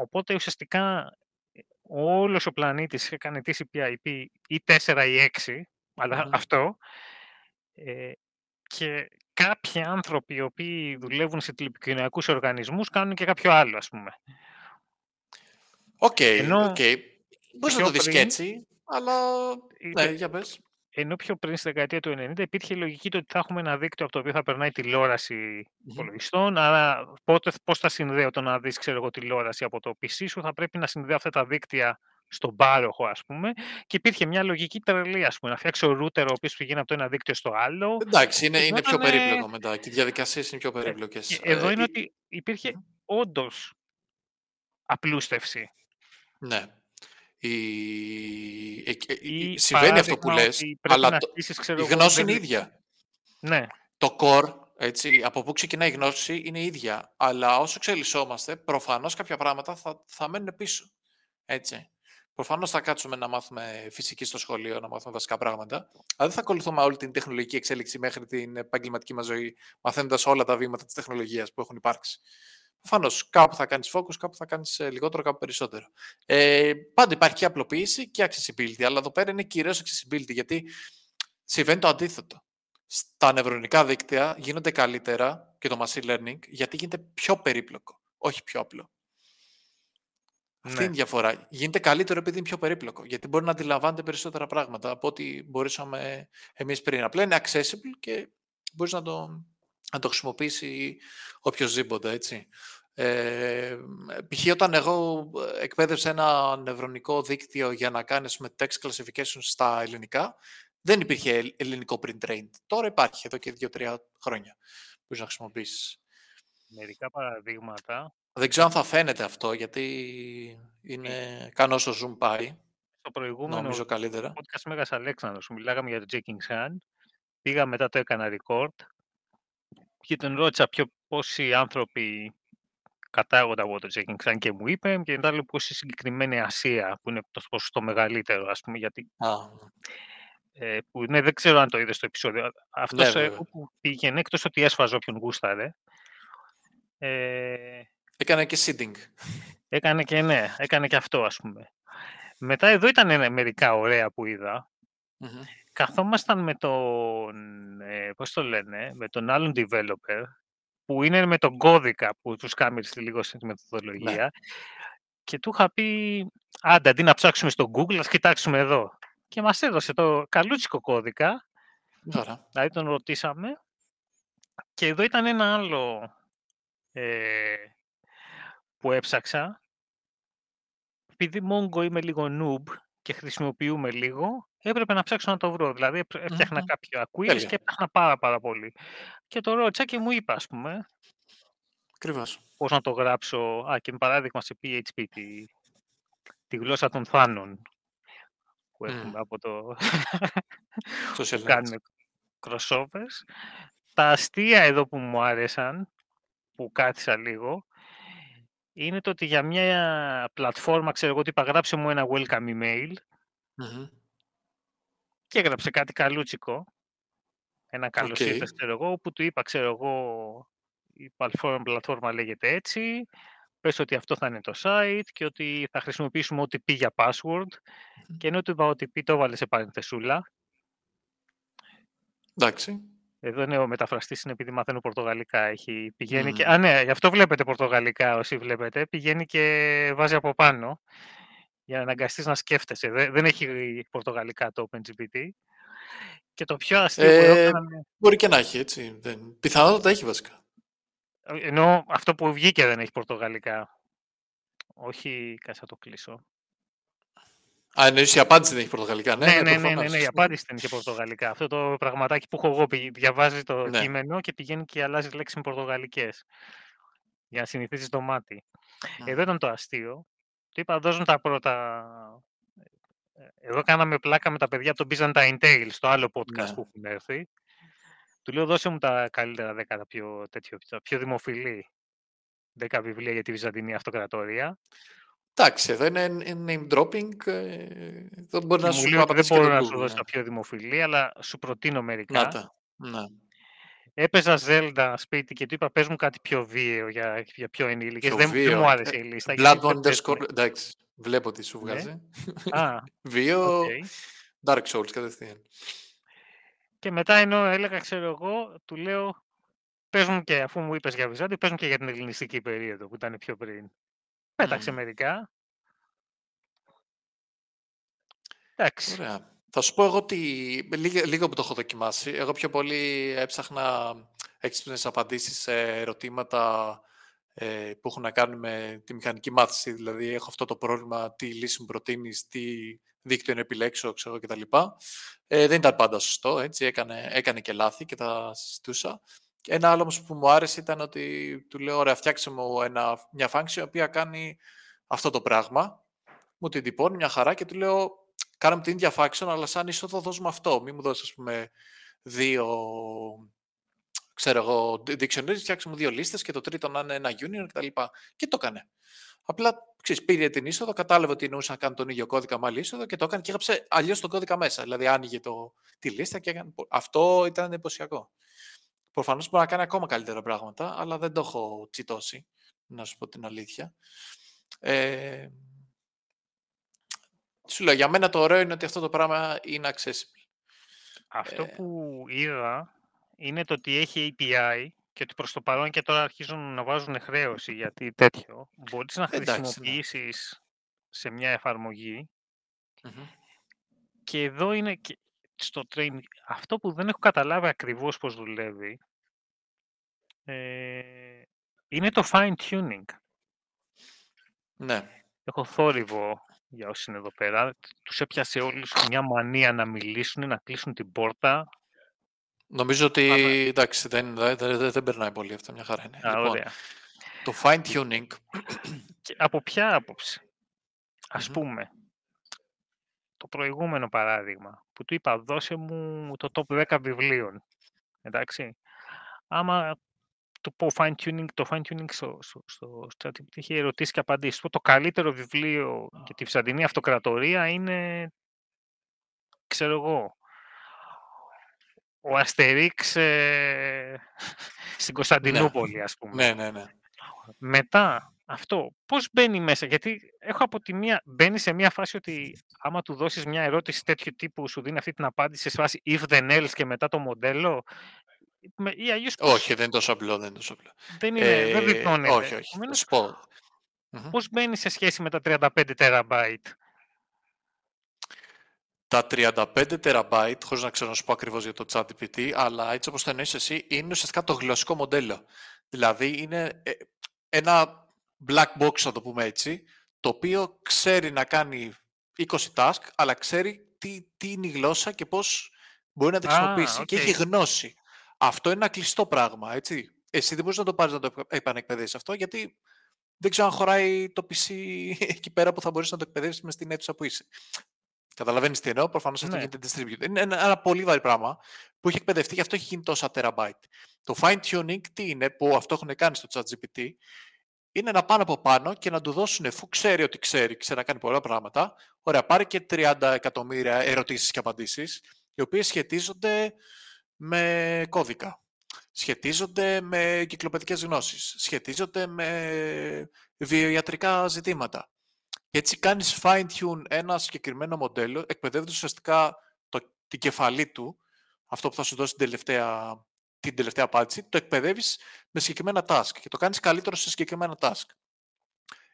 Speaker 1: Οπότε ουσιαστικά ε, όλος ο πλανήτης έκανε TCP/IP ή 4 ή 6, αλλά
Speaker 2: Μμμ.
Speaker 1: αυτό. Ε, και κάποιοι άνθρωποι οι οποίοι δουλεύουν σε τηλεπικοινωνιακούς οργανισμούς κάνουν και κάποιο άλλο, ας πούμε.
Speaker 2: Οκ,
Speaker 1: Ενώ
Speaker 2: οκ. Μπορείς να
Speaker 1: πιο
Speaker 2: το δεις και
Speaker 1: πριν,
Speaker 2: έτσι, αλλά ναι,
Speaker 1: είπε,
Speaker 2: για πες.
Speaker 1: Ενώ πιο πριν στη δεκαετία του 90 υπήρχε η λογική το ότι θα έχουμε ένα δίκτυο από το οποίο θα περνάει τηλεόραση
Speaker 2: Μμμ.
Speaker 1: υπολογιστών, άρα πότε, πώς θα συνδέω το να δεις ξέρω εγώ, τηλεόραση από το PC σου, θα πρέπει να συνδέω αυτά τα δίκτυα στον πάροχο, ας πούμε, και υπήρχε μια λογική τρελή, ας πούμε, να φτιάξω router ο οποίος πηγαίνει από το ένα δίκτυο στο άλλο
Speaker 2: Εντάξει, είναι,
Speaker 1: και
Speaker 2: είναι πιο
Speaker 1: γινότανε...
Speaker 2: περίπλοκο μετά και οι διαδικασίες είναι πιο
Speaker 1: Ε, και
Speaker 2: περίπλοκες.
Speaker 1: εδώ
Speaker 2: Ε,
Speaker 1: είναι
Speaker 2: ε,
Speaker 1: ότι υπήρχε
Speaker 2: μμμ.
Speaker 1: όντως απλούστευση.
Speaker 2: Ναι. Η... ε, ε, ε,
Speaker 1: Ή
Speaker 2: Συμβαίνει αυτό που
Speaker 1: παράδειγμα
Speaker 2: λες,
Speaker 1: ότι πρέπει
Speaker 2: αλλά
Speaker 1: να
Speaker 2: το...
Speaker 1: στήσεις,
Speaker 2: η
Speaker 1: ξέρω εγώ,
Speaker 2: γνώση είναι
Speaker 1: δεν...
Speaker 2: ίδια.
Speaker 1: Ναι,
Speaker 2: Το core, έτσι, από πού ξεκινάει η γνώση, είναι ίδια. Αλλά όσο εξελισσόμαστε, προφανώς κάποια πράγματα θα, θα μένουν πίσω. Έτσι. Προφανώς θα κάτσουμε να μάθουμε φυσική στο σχολείο, να μάθουμε βασικά πράγματα. Αλλά δεν θα ακολουθούμε όλη την τεχνολογική εξέλιξη μέχρι την επαγγελματική μας ζωή, μαθαίνοντας όλα τα βήματα της τεχνολογίας που έχουν υπάρξει. Προφανώς κάπου θα κάνεις focus, κάπου θα κάνεις λιγότερο, κάπου περισσότερο. Ε, πάντα υπάρχει και απλοποίηση και accessibility, αλλά εδώ πέρα είναι κυρίω accessibility, γιατί συμβαίνει το αντίθετο. Στα νευρονικά δίκτυα γίνονται καλύτερα και το machine learning γιατί γίνεται πιο περίπλοκο, όχι πιο απλό. Αυτή είναι η
Speaker 1: ναι.
Speaker 2: διαφορά. Γίνεται καλύτερο επειδή είναι πιο περίπλοκο. Γιατί μπορεί να αντιλαμβάνεται περισσότερα πράγματα από ό,τι μπορούσαμε εμείς πριν. Απλά είναι accessible και μπορείς να το, να το χρησιμοποιήσει οποιοδήποτε, έτσι. Ε, π.χ. όταν εγώ εκπαίδευσα ένα νευρονικό δίκτυο για να κάνεις με text classification στα ελληνικά, δεν υπήρχε ελληνικό pre-trained. Τώρα υπάρχει εδώ και δύο-τρία χρόνια. Μπορείς να χρησιμοποιήσεις.
Speaker 1: Μερικά παραδείγματα.
Speaker 2: Δεν ξέρω αν θα φαίνεται αυτό, γιατί είναι... κάνω όσο zoom πάει.
Speaker 1: Στο προηγούμενο
Speaker 2: Νομίζω καλύτερα.
Speaker 1: podcast Μέγας Αλέξανδρος, που μιλάγαμε για το Jenkins Hand, πήγα μετά το έκανα record και τον ρώτησα πιο πόσοι άνθρωποι κατάγονται από το Jenkins Hand και μου είπε και μετά λέω πόση συγκεκριμένη Ασία, που είναι το ποσοστό μεγαλύτερο, ας πούμε, γιατί
Speaker 2: Α,
Speaker 1: ε, που ναι, δεν ξέρω αν το είδες στο επεισόδιο. Αυτός
Speaker 2: ναι,
Speaker 1: ε,
Speaker 2: βέβαια.
Speaker 1: όπου πήγαινε, εκτός ότι έσφαζε όποιον γούσταρε, ε,
Speaker 2: Έκανε και seeding.
Speaker 1: έκανε και ναι, έκανε και αυτό, ας πούμε. Μετά εδώ ήταν ένα- μερικά ωραία που είδα.
Speaker 2: Μμμ.
Speaker 1: Καθόμασταν με τον, ε, πώς το λένε, με τον άλλον developer, που είναι με τον κώδικα που τους κάνει στη λίγο στη
Speaker 2: Ναι.
Speaker 1: μεθοδολογία και του είχα πει, άντε, αντί να ψάξουμε στο Google, ας κοιτάξουμε εδώ. Και μας έδωσε το καλούτσικο κώδικα,
Speaker 2: Ωραία.
Speaker 1: δηλαδή τον ρωτήσαμε. Και εδώ ήταν ένα άλλο ε, που έψαξα. Επειδή Mongo είμαι λίγο noob και χρησιμοποιούμε λίγο, έπρεπε να ψάξω να το βρω. Δηλαδή έπρε- έφτιαχνα
Speaker 2: Μμμ.
Speaker 1: κάποια queries
Speaker 2: Τέλεια.
Speaker 1: και έψαχνα πάρα πάρα πολύ. Και το ρώτησα και μου είπε, ας πούμε,
Speaker 2: Ακριβώς.
Speaker 1: πώς να το γράψω. Α, και με παράδειγμα σε PHP, τη, τη γλώσσα των θάνων που
Speaker 2: Μμ.
Speaker 1: έχουμε από το...
Speaker 2: Social
Speaker 1: που
Speaker 2: net.
Speaker 1: κάνουν crossovers. Τα αστεία εδώ που μου άρεσαν, που κάθισα λίγο, είναι το ότι για μια πλατφόρμα, ξέρω εγώ, ότι είπα γράψε μου ένα welcome email
Speaker 2: Μμμ.
Speaker 1: και έγραψε κάτι καλούτσικο, ένα καλώς
Speaker 2: Οκ.
Speaker 1: ήρθες, ξέρω εγώ, όπου του είπα, ξέρω εγώ, η πλατφόρμα, πλατφόρμα λέγεται έτσι, πες ότι αυτό θα είναι το site και ότι θα χρησιμοποιήσουμε OTP για password
Speaker 2: Μμμ.
Speaker 1: και ενώ του είπα OTP το έβαλε σε παρενθεσούλα.
Speaker 2: Εντάξει.
Speaker 1: Εδώ είναι ο μεταφραστής, είναι επειδή μαθαίνω πορτογαλικά. Έχει, πηγαίνει και...
Speaker 2: Μμμ.
Speaker 1: Α, ναι, γι' αυτό βλέπετε πορτογαλικά όσοι βλέπετε. Πηγαίνει και βάζει από πάνω για να αναγκαστείς να σκέφτεσαι. Δεν, δεν έχει πορτογαλικά το OpenGPT. Και το πιο αστείο που
Speaker 2: Ε,
Speaker 1: έκαναν...
Speaker 2: μπορεί και να έχει, έτσι. Δεν... Πιθανότατα έχει βασικά.
Speaker 1: Ενώ αυτό που βγήκε δεν έχει πορτογαλικά. Όχι, κάτσε να το κλείσω.
Speaker 2: Α, εννοείς η απάντηση δεν έχει πορτογαλικά. Ναι,
Speaker 1: ναι, ναι, ναι, ναι, ναι, η απάντηση δεν έχει πορτογαλικά. Αυτό το πραγματάκι που έχω εγώ, διαβάζει το ναι. κείμενο και πηγαίνει και αλλάζει λέξεις με πορτογαλικές για να συνηθίσεις το μάτι. Εδώ ήταν το αστείο. Του είπα, δώσουν τα πρώτα... Ε, εδώ κάναμε πλάκα με τα παιδιά από το Byzantine Tales, το άλλο podcast ναι. που έχουν έρθει. Του λέω, δώσε μου τα καλύτερα δέκα, πιο, τέτοιο, πιο δημοφιλή δέκα βιβλία για τη Βυζαντινή Αυτοκρατορία.
Speaker 2: Εντάξει, εδώ είναι name dropping. Ε, δεν μπορεί να σου
Speaker 1: Δεν μπορώ να σου δώσω τα πιο δημοφιλή, αλλά σου προτείνω μερικά. Να τα. Ναι. Έπαιζα Zelda σπίτι και του είπα πες μου κάτι πιο βίαιο για, για πιο ενήλικες. Δεν, δεν, μου άρεσε η λίστα.
Speaker 2: Blood underscore, εντάξει, βλέπω τι σου ναι. βγάζει. Α, Βίο, okay. Dark Souls κατευθείαν.
Speaker 1: Και μετά ενώ έλεγα, ξέρω εγώ, του λέω, πες μου και αφού μου είπες για Βυζάντιο, πες μου και για την ελληνιστική περίοδο που ήταν πιο πριν. Πέταξε mm. μερικά.
Speaker 2: Εντάξει. Ωραία. Θα σου πω εγώ ότι λίγο, λίγο που το έχω δοκιμάσει. Εγώ πιο πολύ έψαχνα έξυπνες απαντήσεις σε ερωτήματα ε, που έχουν να κάνουν με τη μηχανική μάθηση. Δηλαδή, έχω αυτό το πρόβλημα, τι λύση μου προτείνεις, τι δίκτυο να επιλέξω, ξέρω κτλ. Ε, δεν ήταν πάντα σωστό, έτσι, έκανε, έκανε και λάθη και τα συζητούσα. Ένα άλλο όμως που μου άρεσε ήταν ότι του λέω, ωραία, φτιάξε μου ένα, μια function η οποία κάνει αυτό το πράγμα. Μου την τυπώνει μια χαρά και του λέω, κάναμε την ίδια function, αλλά σαν είσοδο δώσουμε αυτό. Μην μου δώσεις, ας πούμε, δύο, ξέρω εγώ, dictionaries, φτιάξε μου δύο λίστες και το τρίτο να είναι ένα union κτλ. Και, και το έκανε. Απλά ξέρεις, πήρε την είσοδο, κατάλαβε ότι εννοούσε να κάνει τον ίδιο κώδικα με άλλη είσοδο και το έκανε και έγραψε αλλιώς τον κώδικα μέσα. Δηλαδή άνοιγε το, τη λίστα και έκανε. Αυτό ήταν εντυπωσιακό. Προφανώς μπορεί να κάνει ακόμα καλύτερα πράγματα, αλλά δεν το έχω τσιτώσει, να σου πω την αλήθεια. Ε, σου λέω, για μένα το ωραίο είναι ότι αυτό το πράγμα είναι accessible.
Speaker 1: Αυτό ε, που είδα είναι το ότι έχει API και ότι προς το παρόν και τώρα αρχίζουν να βάζουν χρέωση γιατί τέτοιο. Μπορείς να ναι. χρησιμοποιήσεις σε μια εφαρμογη και εδώ είναι και στο train. Αυτό που δεν έχω καταλάβει ακριβώς πώς δουλεύει ε, είναι το fine tuning.
Speaker 2: Ναι.
Speaker 1: Έχω θόρυβο για όσοι είναι εδώ πέρα. Τους έπιασε όλους μια μανία να μιλήσουν, να κλείσουν την πόρτα.
Speaker 2: Νομίζω ότι εντάξει, δεν, δεν, δεν, δεν περνάει πολύ αυτό, μια χαρά είναι.
Speaker 1: Α, λοιπόν,
Speaker 2: το fine tuning.
Speaker 1: από ποια άποψη. Ας πούμε, το προηγούμενο παράδειγμα που του είπα δώσε μου το top 10 βιβλίων. Εντάξει. Άμα το πω fine tuning, το fine tuning στο, στο, στο ChatGPT είχε ερωτήσει και απαντήσει. Το καλύτερο βιβλίο για τη Βυζαντινή Αυτοκρατορία είναι, ξέρω εγώ, ο Αστερίξ ε, στην Κωνσταντινούπολη,
Speaker 2: ναι.
Speaker 1: ας πούμε.
Speaker 2: Ναι, ναι, ναι.
Speaker 1: Μετά, αυτό, πώς μπαίνει μέσα, γιατί έχω από τη μία, μπαίνει σε μια φάση ότι άμα του δώσεις μια ερώτηση τέτοιου τύπου σου δίνει αυτή την απάντηση σε φάση if then else και μετά το μοντέλο, ή αλλιώς
Speaker 2: όχι, δεν είναι τόσο απλό. Δεν είναι τόσο απλό.
Speaker 1: Δεν, είναι, ε, δεν διπλώνεται.
Speaker 2: Όχι, όχι. Επομένως, πω.
Speaker 1: Πώς μπαίνει σε σχέση με τα 35 τεραμπάιτ;
Speaker 2: Τα 35 τεραμπάιτ, χωρίς να ξέρω να σου πω ακριβώς για το ChatGPT, αλλά έτσι όπως το εννοείς εσύ, είναι ουσιαστικά το γλωσσικό μοντέλο. Δηλαδή είναι ε, ένα black box, να το πούμε έτσι, το οποίο ξέρει να κάνει 20 task, αλλά ξέρει τι, τι είναι η γλώσσα και πώς μπορεί να τη χρησιμοποιήσει. Και έχει γνώση. Αυτό είναι ένα κλειστό πράγμα, έτσι. Εσύ δεν μπορείς να το πάρεις να το επανεκπαιδεύσεις αυτό, γιατί δεν ξέρω αν χωράει το PC εκεί πέρα που θα μπορείς να το εκπαιδεύσεις μες στην αίθουσα που είσαι. Καταλαβαίνεις τι εννοώ. Προφανώς αυτό ναι. γίνεται distributed. Είναι ένα, ένα, πολύ βαρύ πράγμα που έχει εκπαιδευτεί και αυτό έχει γίνει τόσα terabyte. Το fine tuning τι είναι που αυτό έχουν κάνει στο ChatGPT είναι να πάνε από πάνω και να του δώσουν, εφού ξέρει ότι ξέρει, ξέρει να κάνει πολλά πράγματα, ωραία, πάρει και 30 εκατομμύρια ερωτήσεις και απαντήσεις, οι οποίες σχετίζονται με κώδικα. Σχετίζονται με κυκλοπαιδικές γνώσεις. Σχετίζονται με βιοιατρικά ζητήματα. Και έτσι κάνεις fine-tune ένα συγκεκριμένο μοντέλο, εκπαιδεύοντας ουσιαστικά το, την κεφαλή του, αυτό που θα σου δώσει την τελευταία, την τελευταία απάντηση, το εκπαιδεύεις με συγκεκριμένα task και το κάνεις καλύτερο σε συγκεκριμένα task.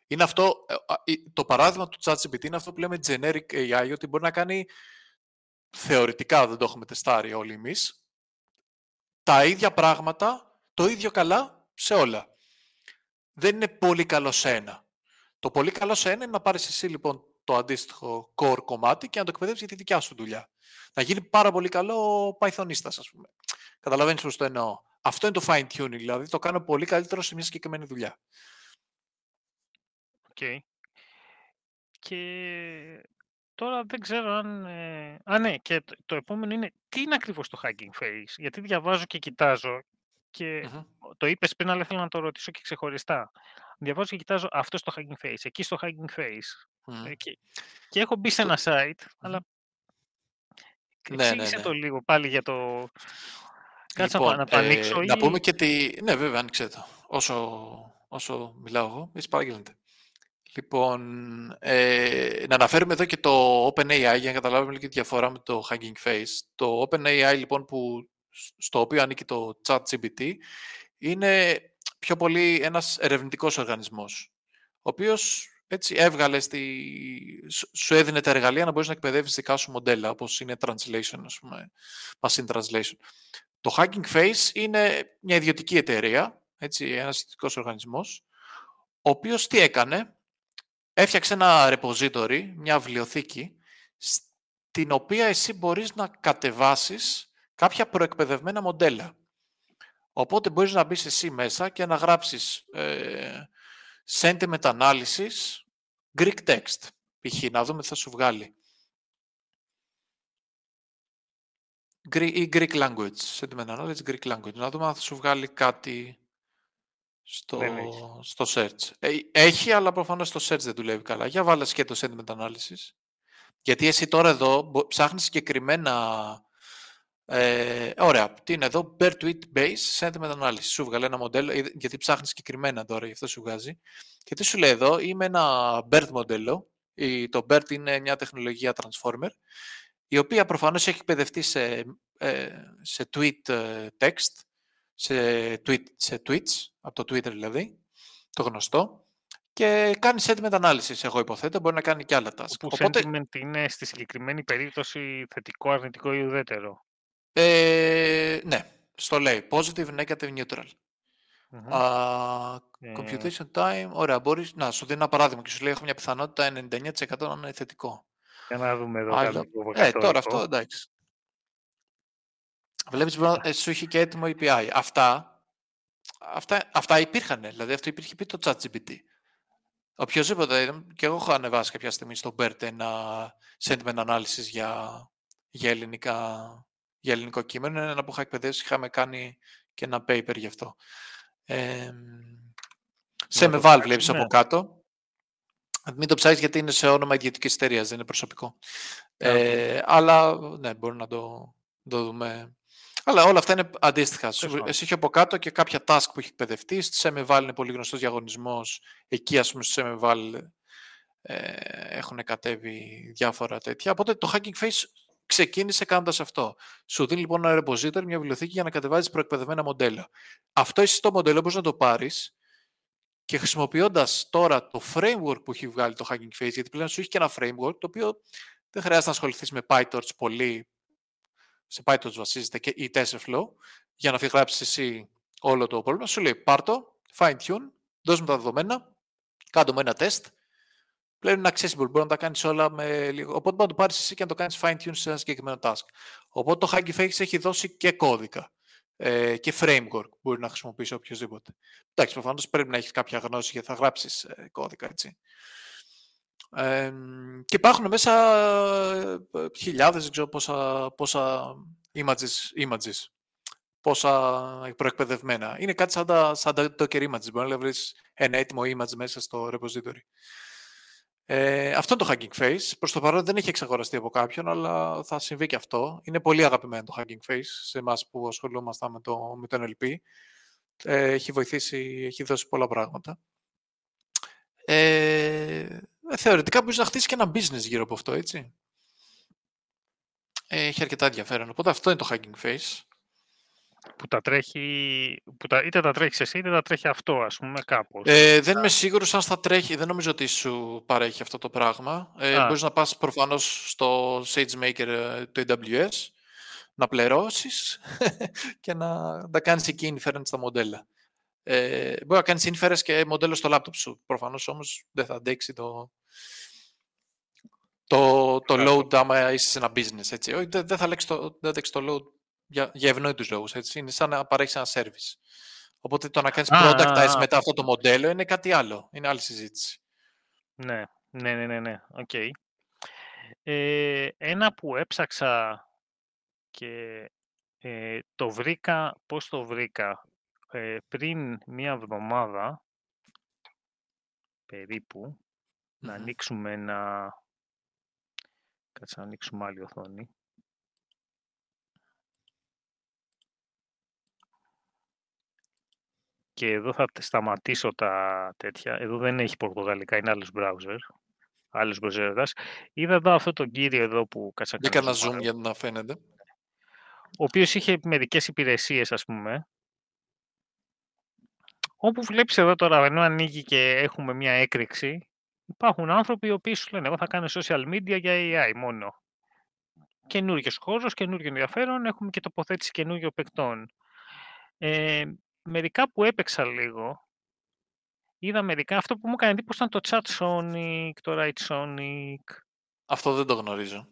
Speaker 2: Είναι αυτό, ε, το παράδειγμα του ChatGPT είναι αυτό που λέμε generic AI, ότι μπορεί να κάνει θεωρητικά, δεν το έχουμε τεστάρει όλοι εμείς, τα ίδια πράγματα, το ίδιο καλά σε όλα. Δεν είναι πολύ καλό σε ένα. Το πολύ καλό σε ένα είναι να πάρεις εσύ λοιπόν το αντίστοιχο core κομμάτι και να το εκπαιδεύσει για τη δικιά σου δουλειά. Να γίνει πάρα πολύ καλό Pythonista, ας πούμε. Καταλαβαίνεις πώς το εννοώ. Αυτό είναι το fine tuning, δηλαδή το κάνω πολύ καλύτερο σε μια συγκεκριμένη δουλειά.
Speaker 1: Οκ. Okay. Και τώρα δεν ξέρω αν... Ε... Α, ναι, και το, το, επόμενο είναι τι είναι ακριβώς το Hugging Face; Γιατί διαβάζω και κοιτάζω και mm-hmm. το είπες πριν, αλλά ήθελα να το ρωτήσω και ξεχωριστά. Διαβάζω και κοιτάζω αυτό στο Hugging Face, εκεί στο Hugging Face. Mm. Και, και έχω μπει σε ένα site, mm. αλλά ναι, ναι, ναι. το λίγο πάλι για το... Κάτσε λοιπόν, να το ανοίξω. Ε,
Speaker 2: ή... Να πούμε και τι... Ναι, βέβαια, άνοιξε το. Όσο, όσο μιλάω εγώ, εσείς παραγγέλνετε. Λοιπόν, ε, να αναφέρουμε εδώ και το OpenAI για να καταλάβουμε λίγο τη διαφορά με το Hugging Face. Το OpenAI, λοιπόν, που, στο οποίο ανήκει το ChatGPT, είναι πιο πολύ ένας ερευνητικός οργανισμός, ο οποίος έτσι έβγαλε στη... σου έδινε τα εργαλεία να μπορείς να εκπαιδεύεις δικά σου μοντέλα, όπως είναι translation, ας πούμε, machine translation. Το Hugging Face είναι μια ιδιωτική εταιρεία, έτσι, ένας ιδιωτικός οργανισμός, ο οποίος τι έκανε, έφτιαξε ένα repository, μια βιβλιοθήκη, στην οποία εσύ μπορείς να κατεβάσεις κάποια προεκπαιδευμένα μοντέλα. Οπότε μπορείς να μπεις εσύ μέσα και να γράψεις ε, sentiment analysis Greek text. Π.χ. να δούμε τι θα σου βγάλει. Greek, ή Greek language. Sentiment analysis, Greek language. Να δούμε αν θα σου βγάλει κάτι στο, στο search. Ε, έχει, αλλά προφανώς το search δεν δουλεύει καλά. Για βάλε και το sentiment analysis. Γιατί εσύ τώρα εδώ ψάχνεις συγκεκριμένα ε, ωραία. Τι είναι εδώ, Bear Tweet Base Sentiment Analysis. Σου βγάλε ένα μοντέλο, ε, γιατί ψάχνεις συγκεκριμένα τώρα, γι' αυτό σου βγάζει. Και τι σου λέει εδώ, είμαι ένα BERT μοντέλο. Το BERT είναι μια τεχνολογία transformer, η οποία προφανώς έχει εκπαιδευτεί σε, ε, σε tweet ε, text, σε, tweet, σε tweets, από το Twitter δηλαδή, το γνωστό, και κάνει sentiment analysis, εγώ υποθέτω, μπορεί να κάνει και άλλα tasks.
Speaker 1: Που Οπότε... sentiment είναι στη συγκεκριμένη περίπτωση θετικό, αρνητικό ή ουδέτερο;
Speaker 2: Ε, ναι, στο λέει. Positive, negative, neutral. Mm-hmm. Uh, computation time. Ωραία, μπορείς να σου δίνει ένα παράδειγμα και σου λέει έχω μια πιθανότητα 99% να είναι θετικό.
Speaker 1: Για να δούμε εδώ
Speaker 2: Άλλο. Ε, τώρα αυτό εντάξει. Βλέπεις, ε, σου είχε και έτοιμο API. Αυτά, αυτά, αυτά υπήρχαν. Δηλαδή αυτό υπήρχε πει το ChatGPT. Οποιοςδήποτε, και εγώ έχω ανεβάσει κάποια στιγμή στο BERT ένα sentiment analysis για, για ελληνικά για ελληνικό κείμενο. Είναι ένα που είχα εκπαιδεύσει, είχαμε κάνει και ένα paper γι' αυτό. Ε, σε με βάλ βλέπεις από ναι. κάτω. Μην το ψάχνεις γιατί είναι σε όνομα ιδιωτικής εταιρείας, δεν είναι προσωπικό. Ε, αλλά ναι, μπορεί να το, το δούμε. Αλλά όλα αυτά είναι αντίστοιχα. Εσύ έχει από κάτω και κάποια task που έχει εκπαιδευτεί. Στη Semeval είναι πολύ γνωστός διαγωνισμός. Εκεί, ας πούμε, στη Semeval ε, έχουν κατέβει διάφορα τέτοια. Οπότε το Hacking Face ξεκίνησε κάνοντας αυτό. Σου δίνει λοιπόν ένα repository, μια βιβλιοθήκη για να κατεβάζεις προεκπαιδευμένα μοντέλα. Αυτό εσύ το μοντέλο μπορείς να το πάρεις και χρησιμοποιώντας τώρα το framework που έχει βγάλει το Hugging Face, γιατί πλέον σου έχει και ένα framework το οποίο δεν χρειάζεται να ασχοληθείς με PyTorch πολύ. Σε PyTorch βασίζεται και η TensorFlow για να γράψει εσύ όλο το πρόβλημα. Σου λέει πάρτο, fine tune, δώσ' μου τα δεδομένα, κάτω μου ένα τεστ πλέον είναι accessible. Μπορεί να τα κάνεις όλα με λίγο. Οπότε μπορεί να το πάρεις εσύ και να το κάνεις fine tune σε ένα συγκεκριμένο task. Οπότε το Hugging Face έχει δώσει και κώδικα ε, και framework που μπορεί να χρησιμοποιήσει οποιοδήποτε. Εντάξει, προφανώς πρέπει να έχεις κάποια γνώση γιατί θα γράψεις ε, κώδικα, έτσι. Ε, και υπάρχουν μέσα ε, χιλιάδες, δεν ξέρω πόσα, πόσα images, images, πόσα προεκπαιδευμένα. Είναι κάτι σαν τα, σαν τα Docker images. Μπορεί να βρεις ένα έτοιμο image μέσα στο repository. Ε, αυτό είναι το Hugging Face. Προς το παρόν δεν έχει εξαγοραστεί από κάποιον, αλλά θα συμβεί και αυτό. Είναι πολύ αγαπημένο το Hugging Face σε εμάς που ασχολούμαστε με το, με το NLP. Ε, έχει βοηθήσει, έχει δώσει πολλά πράγματα. Ε, θεωρητικά μπορείς να χτίσεις και ένα business γύρω από αυτό, έτσι. έχει αρκετά ενδιαφέρον. Οπότε αυτό είναι το Hugging Face
Speaker 1: που τα τρέχει, που τα, είτε τα τρέχεις εσύ είτε τα τρέχει αυτό, ας πούμε, κάπως.
Speaker 2: Ε, δεν είμαι σίγουρος αν θα τρέχει, δεν νομίζω ότι σου παρέχει αυτό το πράγμα. Ε, μπορείς να πας προφανώς στο SageMaker ε, του AWS, να πληρώσεις και να τα κάνεις εκεί inference στα μοντέλα. Ε, μπορεί να κάνεις inference και μοντέλο στο laptop σου. Προφανώς όμως δεν θα αντέξει το, το load άμα είσαι σε ένα business. Έτσι. Όχι, δεν, δεν θα λέξει το, δεν το load για, για ευνόητους λόγους. Έτσι. Είναι σαν να παρέχεις ένα service. Οπότε το να κάνεις productize μετά αυτό το μοντέλο είναι κάτι άλλο. Είναι άλλη συζήτηση.
Speaker 1: Ναι, ναι, ναι, ναι, ναι. Okay. Ε, ένα που έψαξα και ε, το βρήκα, πώς το βρήκα, ε, πριν μία εβδομάδα, περίπου, να ανοίξουμε ένα... Κάτσε να ανοίξουμε άλλη οθόνη. Και εδώ θα σταματήσω τα τέτοια. Εδώ δεν έχει πορτογαλικά, είναι άλλος browser. Άλλος browser. Είδα εδώ αυτό τον κύριο εδώ που κάτσα
Speaker 2: Δεν έκανα zoom για να φαίνεται.
Speaker 1: Ο οποίος είχε μερικές υπηρεσίες, ας πούμε. Όπου βλέπεις εδώ τώρα, ενώ ανοίγει και έχουμε μια έκρηξη, υπάρχουν άνθρωποι οι οποίοι σου λένε εγώ θα κάνω social media για AI μόνο. Καινούργιος χώρος, καινούργιο ενδιαφέρον, έχουμε και τοποθέτηση καινούργιων παικτών. Ε, μερικά που έπαιξα λίγο, είδα μερικά, αυτό που μου έκανε εντύπωση ήταν το Chat Sonic, το Right Sonic.
Speaker 2: Αυτό δεν το γνωρίζω.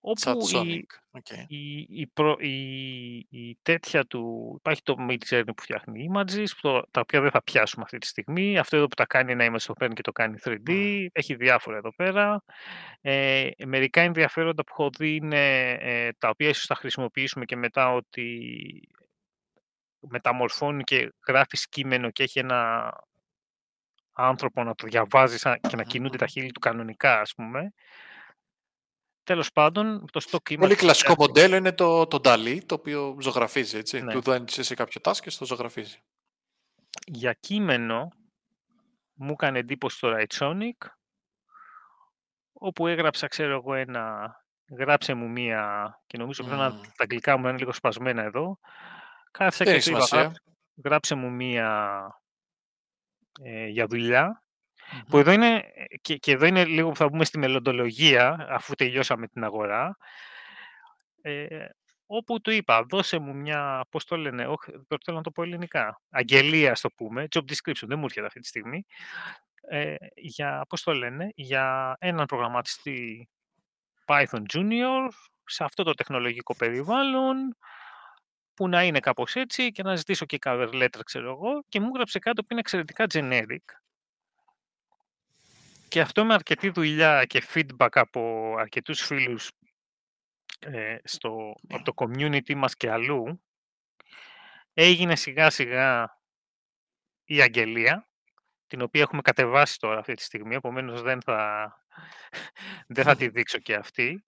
Speaker 1: Όπου η, okay. η, η, προ, η, η, τέτοια του... Υπάρχει το Mid Journey που φτιάχνει images, που τα οποία δεν θα πιάσουμε αυτή τη στιγμή. Αυτό εδώ που τα κάνει ένα image το παίρνει και το κάνει 3D. Έχει διάφορα εδώ πέρα. Ε, μερικά ενδιαφέροντα που έχω δει είναι ε, τα οποία ίσως θα χρησιμοποιήσουμε και μετά ότι μεταμορφώνει και γράφεις κείμενο και έχει ένα άνθρωπο να το διαβάζει και να κινούνται τα χείλη του κανονικά, ας πούμε. Τέλος πάντων, το stock
Speaker 2: Πολύ κλασικό μοντέλο είναι το, το DALI, το οποίο ζωγραφίζει, έτσι. Ναι. Του δίνει σε κάποιο task και το ζωγραφίζει.
Speaker 1: Για κείμενο, μου έκανε εντύπωση το Sonic, όπου έγραψα, ξέρω εγώ, ένα... Γράψε μου μία, και νομίζω mm. να τα αγγλικά μου είναι λίγο σπασμένα εδώ. Κάθισα και είπα, γράψε μου μία ε, για δουλειά που εδώ είναι, και, και εδώ είναι λίγο που θα μπούμε στη μελλοντολογία, αφού τελειώσαμε την αγορά, ε, όπου του είπα, δώσε μου μια, πώς το λένε, όχι, θέλω να το πω ελληνικά, αγγελία, το πούμε, job description, δεν μου έρχεται αυτή τη στιγμή, ε, για, πώς το λένε, για έναν προγραμματιστή Python Junior, σε αυτό το τεχνολογικό περιβάλλον, που να είναι κάπως έτσι και να ζητήσω και cover letter, ξέρω εγώ, και μου έγραψε κάτι που είναι εξαιρετικά generic, και αυτό με αρκετή δουλειά και feedback από αρκετούς φίλους ε, στο, από το community μας και αλλού, έγινε σιγά σιγά η αγγελία, την οποία έχουμε κατεβάσει τώρα αυτή τη στιγμή, επομένως δεν θα, δεν θα τη δείξω και αυτή.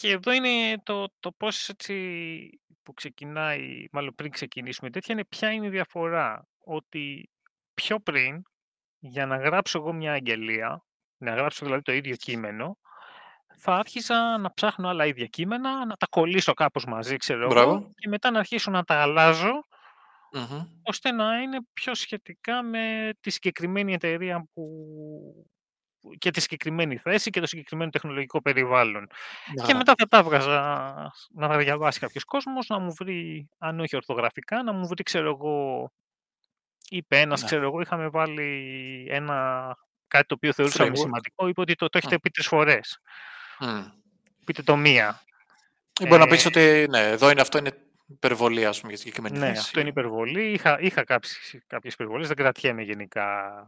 Speaker 1: Και εδώ είναι το, το πώς έτσι που ξεκινάει, μάλλον πριν ξεκινήσουμε τέτοια, είναι ποια είναι η διαφορά. Ότι πιο πριν για να γράψω εγώ μια αγγελία, να γράψω δηλαδή το ίδιο κείμενο, θα άρχισα να ψάχνω άλλα ίδια κείμενα, να τα κολλήσω κάπως μαζί, ξέρω εγώ, και μετά να αρχίσω να τα αλλαζω ώστε να είναι πιο σχετικά με τη συγκεκριμένη εταιρεία που και τη συγκεκριμένη θέση και το συγκεκριμένο τεχνολογικό περιβάλλον. Και μετά θα τα έβγαζα να τα διαβάσει κάποιος κόσμος, να μου βρει, αν όχι ορθογραφικά, να μου βρει, ξέρω εγώ, είπε ένας, ναι. ξέρω εγώ, είχαμε βάλει ένα, κάτι το οποίο θεωρούσαμε σημαντικό, είπε ότι το, το έχετε πει τρεις φορές. Πείτε το μία.
Speaker 2: Ή μπορεί να πεις ε, ότι ναι, εδώ είναι αυτό είναι υπερβολή, ας πούμε, για συγκεκριμένη
Speaker 1: Ναι, θέση. αυτό είναι υπερβολή. Είχα, είχα κάποιες υπερβολές, δεν κρατιέμαι γενικά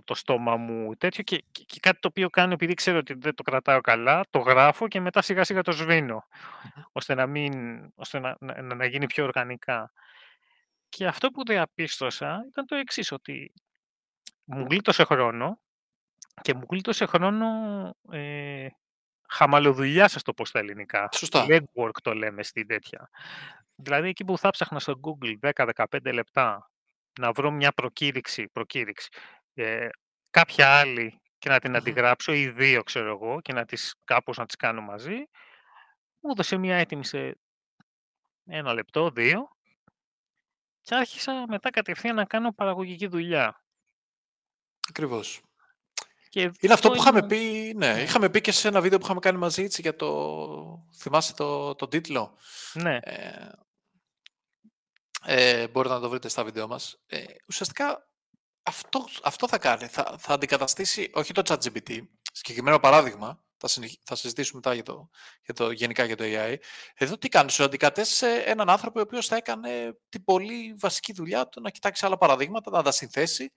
Speaker 1: το, το στόμα μου τέτοιο και, και, και, κάτι το οποίο κάνω επειδή ξέρω ότι δεν το κρατάω καλά, το γράφω και μετά σιγά σιγά το σβήνω, ώστε, να, μην, ώστε να, να, να γίνει πιο οργανικά. Και αυτό που διαπίστωσα ήταν το εξής ότι μου γλίτωσε χρόνο και μου γλίτωσε χρόνο ε, χαμαλοδουλειά, σας το πω στα ελληνικά.
Speaker 2: Σωστά.
Speaker 1: Legwork το λέμε στην τέτοια. Δηλαδή εκεί που θα ψάχνα στο Google 10-15 λεπτά να βρω μια προκήρυξη, προκήρυξη ε, κάποια άλλη και να την αντιγράψω ή δύο ξέρω εγώ και να τις κάπως να τις κάνω μαζί, μου έδωσε μια έτοιμη σε ένα λεπτό, δύο και άρχισα μετά κατευθείαν να κάνω παραγωγική δουλειά.
Speaker 2: Ακριβώς. Και είναι αυτό που είχαμε πει, ναι, ναι, είχαμε πει και σε ένα βίντεο που είχαμε κάνει μαζί έτσι, για το... Θυμάσαι το, το τίτλο;
Speaker 1: Ναι.
Speaker 2: Ε, ε, μπορείτε να το βρείτε στα βίντεο μας. Ε, ουσιαστικά αυτός, αυτό θα κάνει. Θα, θα αντικαταστήσει, όχι το ChatGPT, συγκεκριμένο παράδειγμα, θα, θα συζητήσουμε μετά για το, για το, γενικά για το AI. Εδώ τι κάνεις, σου αντικατέστησε έναν άνθρωπο ο οποίος θα έκανε την πολύ βασική δουλειά του να κοιτάξει άλλα παραδείγματα, να τα συνθέσει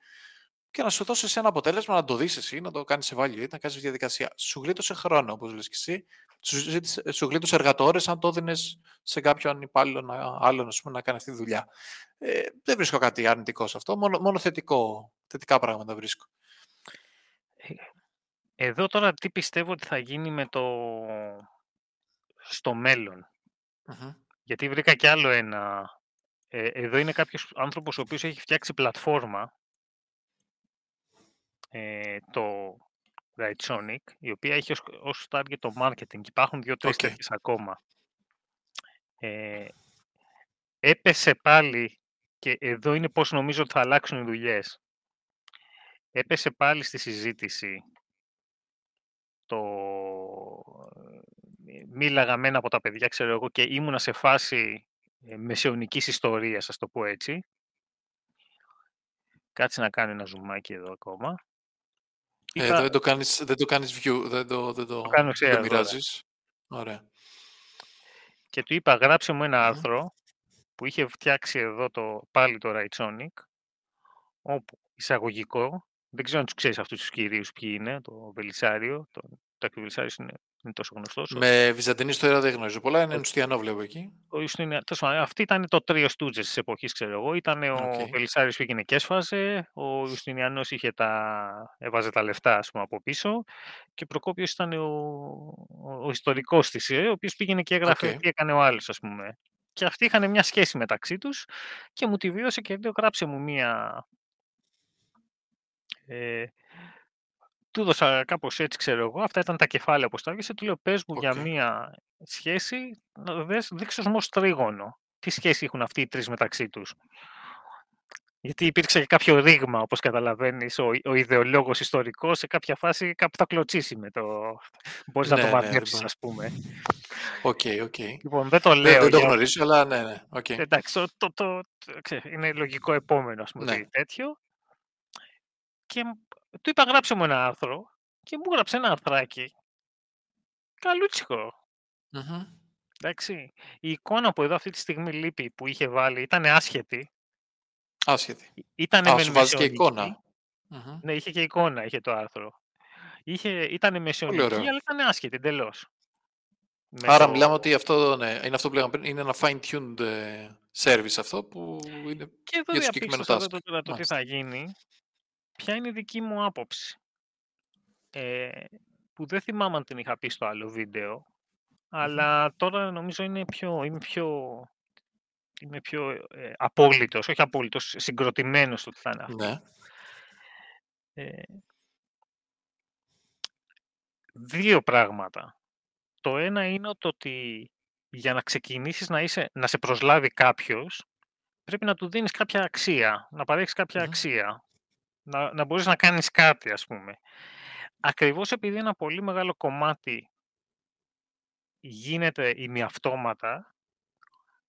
Speaker 2: και να σου δώσει ένα αποτέλεσμα, να το δεις εσύ, να το κάνεις evaluate, να κάνεις διαδικασία. Σου γλίτωσε χρόνο, όπως λες και εσύ. Σου, σου γλίτωσε εργατόρες, αν το έδινες σε κάποιον υπάλληλο άλλον να κάνει αυτή τη δουλειά. Ε, δεν βρίσκω κάτι αρνητικό σε αυτό, μόνο, μόνο θετικό, θετικά πράγματα βρίσκω.
Speaker 1: Ε, εδώ τώρα τι πιστεύω ότι θα γίνει με το... στο μελλον Γιατί βρήκα κι άλλο ένα. Ε, εδώ είναι κάποιος άνθρωπος ο οποίος έχει φτιάξει πλατφόρμα ε, το Sonic, η οποία έχει ως, ως target το marketing. Υπάρχουν δύο-τρεις okay. ακόμα. Ε, έπεσε πάλι, και εδώ είναι πώς νομίζω ότι θα αλλάξουν οι δουλειές. Έπεσε πάλι στη συζήτηση το... Ε, μίλαγα με ένα από τα παιδιά, ξέρω εγώ, και ήμουνα σε φάση ε, μεσαιωνικής ιστορίας, ας το πω έτσι. Κάτσε να κάνω ένα ζουμάκι εδώ ακόμα.
Speaker 2: Ε, δεν το κάνεις, δεν το κάνεις view, δεν το, δεν το, το, κάνω το μοιράζεις. Ωραία.
Speaker 1: Και του είπα, γράψε μου ένα άρθρο που είχε φτιάξει εδώ το, πάλι το Raidsonic, όπου εισαγωγικό, δεν ξέρω αν τους ξέρεις αυτούς τους κυρίους ποιοι είναι, το Βελισάριο, το, το Βελισάριος είναι είναι τόσο γνωστός.
Speaker 2: Με βυζαντινή ιστορία δεν γνωρίζω πολλά. Είναι Ιουστιανό, βλέπω εκεί.
Speaker 1: Ο αυτή ήταν το τρίο στούτζες της εποχής, ξέρω εγώ. Ήταν ο Βελισάρη που πήγαινε και έσφαζε. Ο Ιουστινιανό είχε τα... έβαζε τα λεφτά ας πούμε, από πίσω. Και ο Προκόπιος ήταν ο, ο, ο ιστορικός της, ε, ο οποίος πήγαινε και έγραφε okay. τι έκανε ο άλλος, ας πούμε. Και αυτοί είχαν μια σχέση μεταξύ τους και μου τη βίωσε και λέω γράψε μου μια. Ε, του έδωσα κάπως έτσι, ξέρω εγώ. Αυτά ήταν τα κεφάλαια που στάγησε. Του λέω: Πες μου για μία σχέση, να δείξει ω τρίγωνο. Τι σχέση έχουν αυτοί οι τρεις μεταξύ τους. Γιατί υπήρξε και κάποιο ρήγμα, όπως καταλαβαίνεις, ο, ο ιδεολόγος ιστορικός σε κάποια φάση κάπου θα κλωτσίσει με το... Μπορείς να το ναι, ναι, μαντέψεις, ναι, ας πούμε.
Speaker 2: Οκ, okay, οκ. Okay.
Speaker 1: Λοιπόν, δεν το λέω.
Speaker 2: Δεν, το γνωρίζω, αλλά ναι, ναι. Okay.
Speaker 1: Εντάξει, το, το, το, είναι λογικό επόμενο, ας πούμε, ναι. τέτοιο. Και του είπα γράψε μου ένα άρθρο και μου γράψε ένα αρθράκι. Καλούτσικο. Mm-hmm. Εντάξει. Η εικόνα που εδώ αυτή τη στιγμή λείπει που είχε βάλει ήταν άσχετη.
Speaker 2: Άσχετη.
Speaker 1: Ήτανε
Speaker 2: Α, σου βάζει και εικόνα. Mm-hmm.
Speaker 1: Ναι, είχε και εικόνα, είχε το άρθρο. Είχε, ήτανε μεσαιωνική, αλλά ήταν άσχετη εντελώς.
Speaker 2: Άρα το... μιλάμε ότι αυτό ναι, είναι αυτό που λέγαμε πριν, είναι ένα fine-tuned ε, service αυτό που είναι
Speaker 1: και εδώ για το συγκεκριμένο task. Τώρα το τι θα γίνει Ποια είναι η δική μου άποψη. Ε, που δεν θυμάμαι αν την είχα πει στο άλλο βίντεο, αλλά τώρα νομίζω είναι πιο, είμαι πιο, είμαι πιο ε, απόλυτος, όχι απόλυτος, συγκροτημένος στο ότι θα είναι αυτό.
Speaker 2: Ναι.
Speaker 1: Ε, δύο πράγματα. Το ένα είναι το ότι για να ξεκινήσεις να, είσαι, να σε προσλάβει κάποιος, πρέπει να του δίνεις κάποια αξία, να παρέχεις αξία να, να μπορείς να κάνεις κάτι, ας πούμε. Ακριβώς επειδή ένα πολύ μεγάλο κομμάτι γίνεται ημιαυτόματα,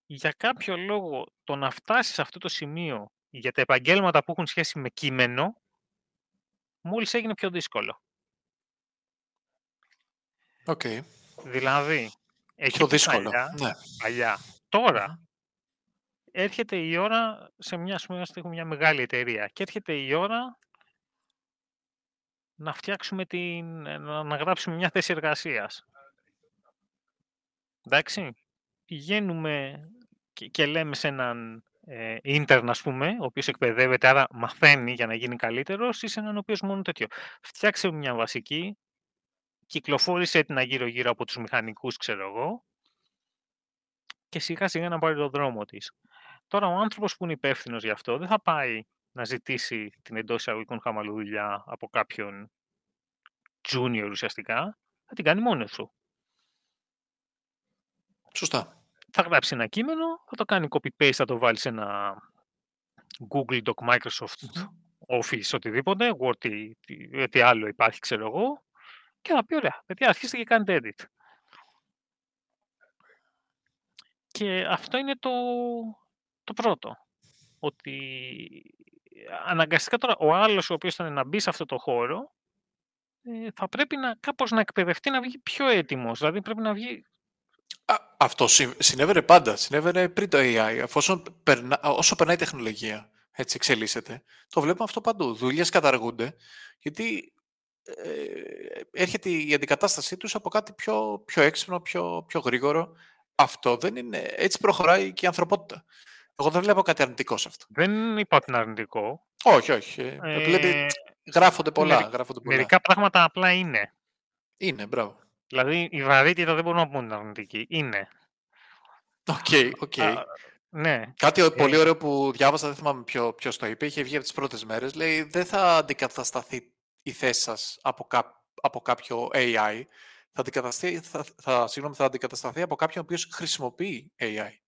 Speaker 1: για κάποιο λόγο το να φτάσεις σε αυτό το σημείο για τα επαγγέλματα που έχουν σχέση με κείμενο, μόλις έγινε πιο δύσκολο.
Speaker 2: Okay.
Speaker 1: Δηλαδή,
Speaker 2: πιο δύσκολο. ναι.
Speaker 1: παλιά. Τώρα, έρχεται η ώρα, σε μια, έχουμε μια μεγάλη εταιρεία και έρχεται η ώρα να φτιάξουμε την, να γράψουμε μια θέση εργασίας. Εντάξει, πηγαίνουμε και, και λέμε σε έναν ε, intern, ας πούμε, ο οποίος εκπαιδεύεται, άρα μαθαίνει για να γίνει καλύτερος, ή σε έναν ο οποίος μόνο τέτοιο. Φτιάξε μια βασική, κυκλοφόρησε την γύρω-γύρω από τους μηχανικούς, ξέρω εγώ, και σιγά σιγά να πάρει το δρόμο της. Τώρα ο άνθρωπος που είναι υπεύθυνος γι' αυτό δεν θα πάει να ζητήσει την εντός εισαγωγικών χαμαλουδουλειά από κάποιον junior ουσιαστικά, θα την κάνει μόνος του.
Speaker 2: Σωστά.
Speaker 1: Θα γράψει ένα κείμενο, θα το κάνει copy-paste, θα το βάλει σε ένα Google Doc, Microsoft Office, οτιδήποτε, Word, τι, τι, άλλο υπάρχει, ξέρω εγώ, και θα πει, ωραία, παιδιά, αρχίστε και κάνετε edit. Και αυτό είναι το, το πρώτο, ότι αναγκαστικά τώρα ο άλλος ο οποίος ήταν να μπει σε αυτό το χώρο ε, θα πρέπει να, κάπως να εκπαιδευτεί να βγει πιο έτοιμος. Δηλαδή πρέπει να βγει...
Speaker 2: Α, αυτό συνέβαινε πάντα. Συνέβαινε πριν το AI. Αφόσον περνά, όσο περνάει η τεχνολογία, έτσι εξελίσσεται, το βλέπουμε αυτό παντού. Δουλειές καταργούνται, γιατί ε, έρχεται η αντικατάστασή τους από κάτι πιο, πιο έξυπνο, πιο, πιο γρήγορο. Αυτό δεν είναι... Έτσι προχωράει και η ανθρωπότητα. Εγώ δεν βλέπω κάτι αρνητικό σε αυτό.
Speaker 1: Δεν είπα ότι είναι αρνητικό.
Speaker 2: Όχι, όχι. Ε, Βλέπει, γράφονται πολλά, γράφονται πολλά.
Speaker 1: Μερικά πράγματα απλά είναι.
Speaker 2: Είναι, μπράβο.
Speaker 1: Δηλαδή η βαρύτητα δεν μπορούμε να πούμε είναι αρνητική. Είναι.
Speaker 2: Οκ, okay, οκ. Okay.
Speaker 1: Ναι.
Speaker 2: Κάτι ε... πολύ ωραίο που διάβασα, δεν θυμάμαι ποιο, ποιος το είπε, είχε βγει από τις πρώτες μέρες. Λέει δεν θα αντικατασταθεί η θέση σας από, κά, από κάποιο AI. Θα αντικατασταθεί, θα, θα, συγγνώμη, θα αντικατασταθεί από κάποιον ο οποίος χρησιμοποιεί AI.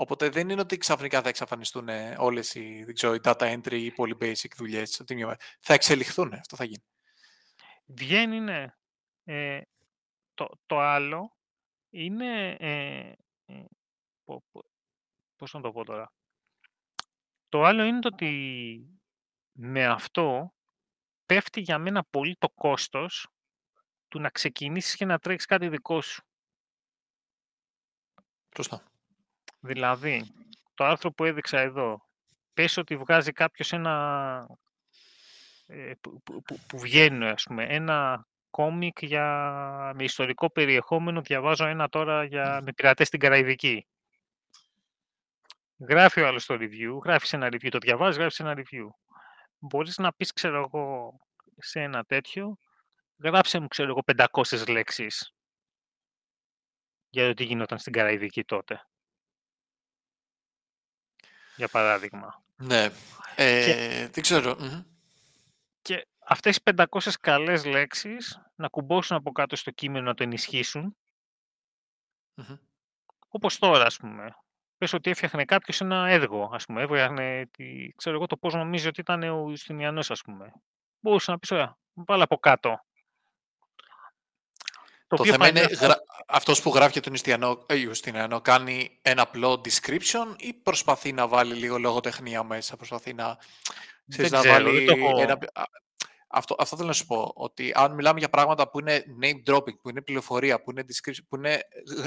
Speaker 2: Οπότε δεν είναι ότι ξαφνικά θα εξαφανιστούν όλες οι, οι data entry ή πολύ basic δουλειές. Θα εξελιχθούν, αυτό θα γίνει.
Speaker 1: Βγαίνει, ναι. Ε, το, το άλλο είναι... Ε, ε, πώς να το πω τώρα. Το άλλο είναι το ότι με αυτό πέφτει για μένα πολύ το κόστος του να ξεκινήσεις και να τρέξεις κάτι δικό σου.
Speaker 2: Σωστά.
Speaker 1: Δηλαδή, το άρθρο που έδειξα εδώ, πες ότι βγάζει κάποιος ένα... Ε, που, που, που, βγαίνει, ας πούμε, ένα κόμικ για, με ιστορικό περιεχόμενο, διαβάζω ένα τώρα για, με πειρατές στην Καραϊβική. Γράφει ο άλλος το review, γράφει ένα review, το διαβάζει, γράφει ένα review. Μπορείς να πεις, ξέρω εγώ, σε ένα τέτοιο, γράψε μου, ξέρω εγώ, 500 λέξεις για το τι γινόταν στην Καραϊβική τότε για παράδειγμα.
Speaker 2: Ναι, ε, και, δεν ξέρω.
Speaker 1: Και αυτές οι 500 καλές λέξεις να κουμπώσουν από κάτω στο κείμενο να το ενισχύσουν. Mm-hmm. Όπως τώρα, ας πούμε. Πες ότι έφτιαχνε κάποιος ένα έργο, ας πούμε. Έβγαινε, ξέρω εγώ, το πώς νομίζει ότι ήταν ο Ιουστινιανός, ας πούμε. Μπορούσε να πεις, ωραία, βάλε από κάτω.
Speaker 2: Το, το θέμα είναι, αυτό... αυτός που γράφει για τον Ιουστινιανό ε, κάνει ένα απλό description ή προσπαθεί να βάλει λίγο λογοτεχνία μέσα, προσπαθεί να, ξέρεις, να βάλει ένα... Αυτό, αυτό θέλω να σου πω, ότι αν μιλάμε για πράγματα που είναι name dropping, που είναι πληροφορία, που είναι description, που είναι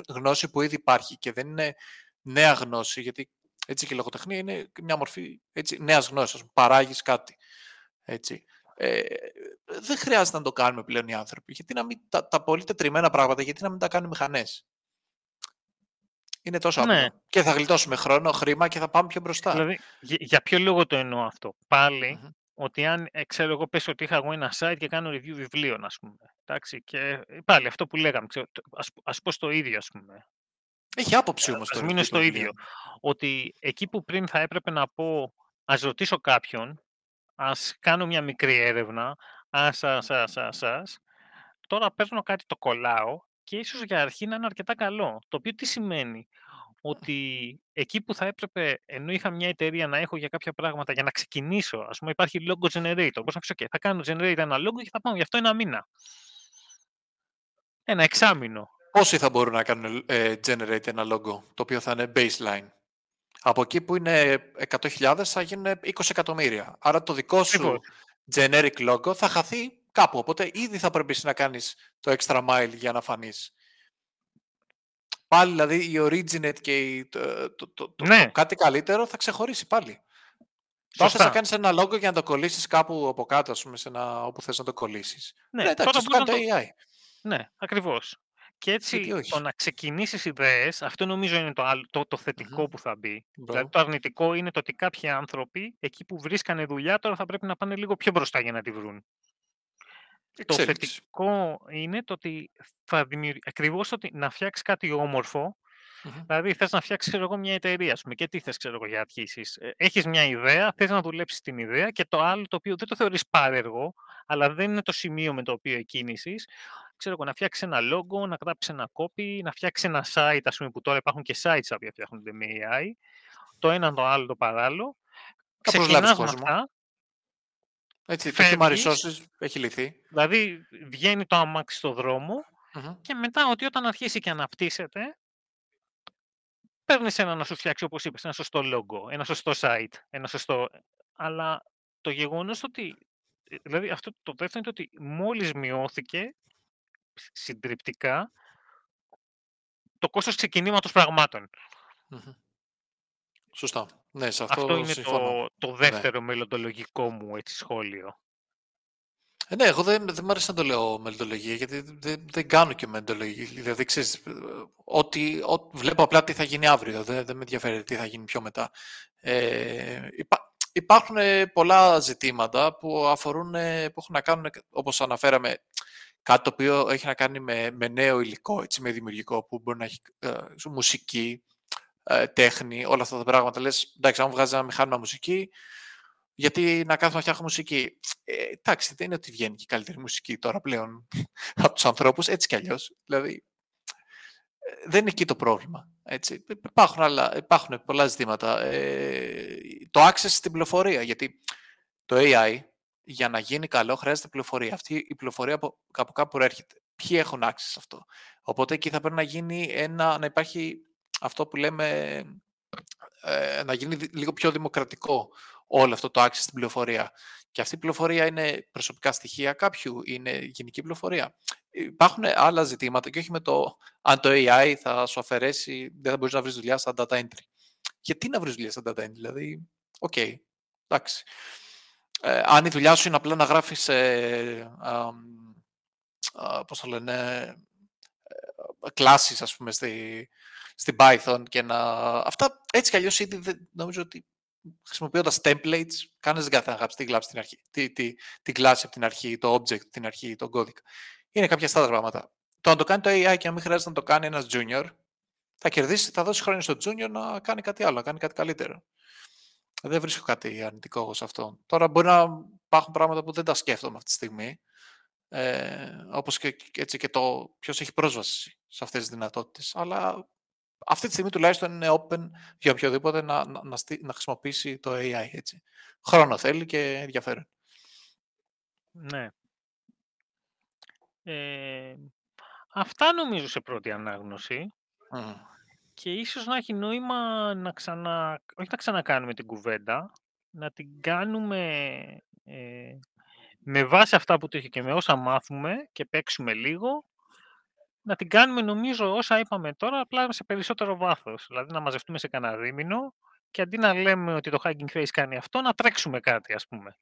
Speaker 2: γνώση που ήδη υπάρχει και δεν είναι νέα γνώση, γιατί έτσι και η λογοτεχνία είναι μια μορφή έτσι, νέας γνώσης, παράγεις κάτι. Έτσι. Ε, δεν χρειάζεται να το κάνουμε πλέον οι άνθρωποι. Γιατί να μην, τα, τα πολύ τετριμένα πράγματα, γιατί να μην τα κάνουν μηχανέ. Είναι τόσο ναι. απλό. Και θα γλιτώσουμε χρόνο, χρήμα και θα πάμε πιο μπροστά.
Speaker 1: Δηλαδή, για, ποιο λόγο το εννοώ αυτό; Πάλι, ότι αν ε, ξέρω εγώ πες ότι είχα εγώ ένα site και κάνω review βιβλίων, ας πούμε. Εντάξει, και ε, πάλι αυτό που λέγαμε, ξέρω, ας, ας πω στο ίδιο, ας πούμε.
Speaker 2: Έχει άποψη όμως.
Speaker 1: Ας μείνω στο ίδιο. Ότι εκεί που πριν θα έπρεπε να πω, ας ρωτήσω κάποιον, ας κάνω μια μικρή έρευνα, ας, ας, ας, ας, ας. Τώρα παίρνω κάτι, το κολλάω και ίσως για αρχή να είναι αρκετά καλό. Το οποίο τι σημαίνει, ότι εκεί που θα έπρεπε, ενώ είχα μια εταιρεία να έχω για κάποια πράγματα για να ξεκινήσω, ας πούμε υπάρχει logo generator, πώς να πεις, okay, θα κάνω generate ένα logo και θα πάω γι' αυτό ένα μήνα. Ένα εξάμηνο.
Speaker 2: Πόσοι θα μπορούν να κάνουν ε, generate ένα logo, το οποίο θα είναι baseline; Από εκεί που είναι 100.000 θα γίνουν 20 εκατομμύρια. Άρα το δικό σου generic logo θα χαθεί κάπου. Οπότε ήδη θα πρέπει να κάνεις το extra mile για να φανείς. Πάλι δηλαδή η originate και το, το, το, ναι. κάτι καλύτερο θα ξεχωρίσει πάλι. Τώρα θα κάνεις ένα logo για να το κολλήσεις κάπου από κάτω, ας πούμε, σε ένα, όπου θες να το κολλήσεις.
Speaker 1: Ναι, ναι εντάξει, το κάνει το AI. Ναι, ακριβώς. Και έτσι το να ξεκινήσεις ιδέες, αυτό νομίζω είναι το, το, το θετικο που θα μπει. Δηλαδή το αρνητικό είναι το ότι κάποιοι άνθρωποι εκεί που βρίσκανε δουλειά τώρα θα πρέπει να πάνε λίγο πιο μπροστά για να τη βρουν. Το θετικό είναι το ότι θα δημιουργεί ακριβώς ότι να φτιάξεις κάτι όμορφο, Δηλαδή, θες να φτιάξεις μια εταιρεία, πούμε, και τι θες για αρχίσεις. Ε, Έχεις μια ιδέα, θες να δουλέψεις την ιδέα και το άλλο το οποίο δεν το θεωρείς πάρεργο, αλλά δεν είναι το σημείο με το οποίο εκκίνηση, ξέρω εγώ, να φτιάξει ένα logo, να γράψει ένα copy, να φτιάξει ένα site, ας πούμε, που τώρα υπάρχουν και sites που φτιάχνονται με AI, το ένα το άλλο το παράλληλο. Ξεκινάς με αυτά.
Speaker 2: Έτσι, το human resources έχει λυθεί.
Speaker 1: Δηλαδή, βγαίνει το αμάξι στο δρομο και μετά ότι όταν αρχίσει και αναπτύσσεται, παίρνεις ένα να σου φτιάξει, όπως είπες, ένα σωστό logo, ένα σωστό site, ένα σωστό... Αλλά το γεγονός ότι... ε, Δηλαδή, αυτό το δεύτερο είναι ότι μόλις μειώθηκε συντριπτικά το κόστος ξεκινήματος πραγμάτων.
Speaker 2: Μμμ. Σωστά. Ναι, σε
Speaker 1: Αυτό,
Speaker 2: αυτό
Speaker 1: είναι
Speaker 2: συμφωνώ.
Speaker 1: το, το
Speaker 2: Ναι.
Speaker 1: δεύτερο μελλοντολογικό μου έτσι, σχόλιο.
Speaker 2: Ε, ναι, εγώ δεν, δεν μ' αρέσει να το λέω μελλοντολογία, γιατί δεν, δεν κάνω και μελλοντολογία. Δηλαδή, ξέρεις, ε, ότι, ό, βλέπω απλά τι θα γίνει αύριο, δεν, δεν με ενδιαφέρει τι θα γίνει πιο μετά. Ε, υπά, υπάρχουν ε, πολλά ζητήματα που αφορούν, ε, που έχουν να κάνουν, όπως αναφέραμε, κάτι το οποίο έχει να κάνει με, με νέο υλικό, έτσι, με δημιουργικό, που μπορεί να έχει ε, μουσική, ε, τέχνη, όλα αυτά τα πράγματα. Λες, εντάξει, αν βγάζεις ένα μηχάνημα μουσική, γιατί να κάθομαι να φτιάχνω μουσική; Ε, εντάξει, δεν είναι ότι βγαίνει και η καλύτερη μουσική τώρα πλέον από τους ανθρώπους, έτσι κι αλλιώς. Δηλαδή, ε, δεν είναι εκεί το πρόβλημα. Έτσι. Υπάρχουν, άλλα, υπάρχουν πολλά ζητήματα. Ε, το access στην πληροφορία, γιατί το AI για να γίνει καλό χρειάζεται πληροφορία. Αυτή η πληροφορία από, από κάπου προέρχεται. Ποιοι έχουν access σε αυτό. Οπότε εκεί θα πρέπει να γίνει ένα, να υπάρχει αυτό που λέμε, ε, να γίνει λίγο πιο δημοκρατικό όλο αυτό το access στην πληροφορία. Και αυτή η πληροφορία είναι προσωπικά στοιχεία κάποιου, είναι γενική πληροφορία. Υπάρχουν άλλα ζητήματα και όχι με το αν το AI θα σου αφαιρέσει, δεν θα μπορείς να βρεις δουλειά στα data entry. Γιατί να βρεις δουλειά στα data entry, δηλαδή, οκ, okay, εντάξει. Ε, αν η δουλειά σου είναι απλά να γράφεις, ε, α, α, πώς το λένε, ε, κλάσεις, ας πούμε, στη, στην Python και να... Αυτά έτσι κι αλλιώς ήδη δεν, νομίζω ότι χρησιμοποιώντας templates, κανένας δεν θα γράψει τη κλάση την αρχή, τη, τη, τη κλάση από την αρχή, το object την αρχή, τον κώδικα. Είναι κάποια στάδια πράγματα. Το να το κάνει το AI και να μην χρειάζεται να το κάνει ένας junior, θα κερδίσει, θα δώσει χρόνια στο junior να κάνει κάτι άλλο, να κάνει κάτι καλύτερο. Δεν βρίσκω κάτι αρνητικό σε αυτό. Τώρα μπορεί να υπάρχουν πράγματα που δεν τα σκέφτομαι αυτή τη στιγμή. Ε, όπως και, έτσι και το ποιος έχει πρόσβαση σε αυτές τις δυνατότητες. Αλλά αυτή τη στιγμή τουλάχιστον είναι open για οποιοδήποτε να, να, να, να χρησιμοποιήσει το AI. Έτσι. Χρόνο θέλει και ενδιαφέρον.
Speaker 1: Ναι. Ε, αυτά νομίζω σε πρώτη ανάγνωση.
Speaker 2: Mm.
Speaker 1: Και ίσως να έχει νόημα να ξανα... όχι να ξανακάνουμε την κουβέντα, να την κάνουμε ε, με βάση αυτά που το είχε και με όσα μάθουμε και παίξουμε λίγο, να την κάνουμε νομίζω όσα είπαμε τώρα, απλά σε περισσότερο βάθος. Δηλαδή να μαζευτούμε σε κανένα δίμηνο και αντί να λέμε ότι το Hugging Face κάνει αυτό, να τρέξουμε κάτι, ας πούμε.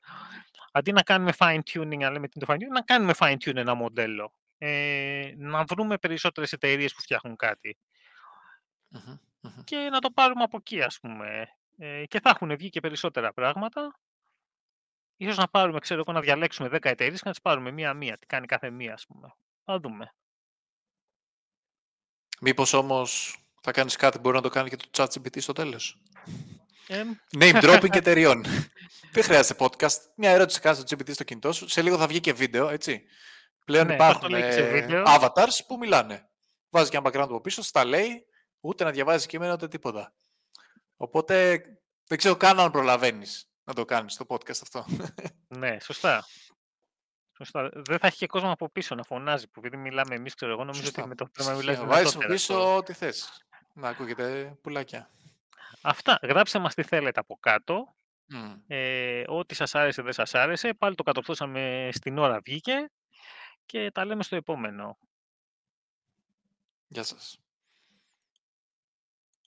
Speaker 1: Αντί να κάνουμε fine-tuning, να λέμε τι είναι το fine-tuning, να κάνουμε fine-tune ένα μοντέλο. Ε, να βρούμε περισσότερες εταιρείες που φτιάχνουν κάτι.
Speaker 2: Mm-hmm, mm-hmm.
Speaker 1: Και να το πάρουμε από εκεί, ας πούμε. Ε, και θα έχουν βγει και περισσότερα πράγματα. Ίσως να πάρουμε, ξέρω εγώ, να διαλέξουμε 10 εταιρείες και να τις πάρουμε μία-μία. Τι κάνει κάθε μία, ας πούμε. Θα δούμε.
Speaker 2: Μήπως όμως θα κάνεις κάτι μπορεί να το κάνει και το ChatGPT στο τέλος;
Speaker 1: Ε,
Speaker 2: Name dropping εταιριών. Δεν χρειάζεται podcast. Μια ερώτηση κάνεις στο GPT στο κινητό σου. Σε λίγο θα βγει και βίντεο, έτσι. Πλέον
Speaker 1: Ναι,
Speaker 2: υπάρχουν
Speaker 1: αυτό λέει και σε
Speaker 2: ε,
Speaker 1: βίντεο.
Speaker 2: avatars που μιλάνε. Βάζεις και ένα background από πίσω, στα λέει, ούτε να διαβάζεις κείμενο ούτε τίποτα. Οπότε δεν ξέρω καν αν προλαβαίνεις να το κάνεις το podcast αυτό.
Speaker 1: ναι, σωστά. Σωστά. Δεν θα έχει και κόσμο από πίσω να φωνάζει που επειδή μιλάμε εμείς, ξέρω εγώ, νομίζω
Speaker 2: Σωστά.
Speaker 1: ότι με το θέμα μιλάει
Speaker 2: Βάζεις από
Speaker 1: δυνατότερα.
Speaker 2: πίσω ό,τι θες. Να ακούγεται πουλάκια.
Speaker 1: Αυτά. Γράψτε μας τι θέλετε από κάτω.
Speaker 2: Μμ.
Speaker 1: Ε, ό,τι σας άρεσε, δεν σας άρεσε. Πάλι το κατορθώσαμε στην ώρα βγήκε και τα λέμε στο επόμενο.
Speaker 2: Γεια σας.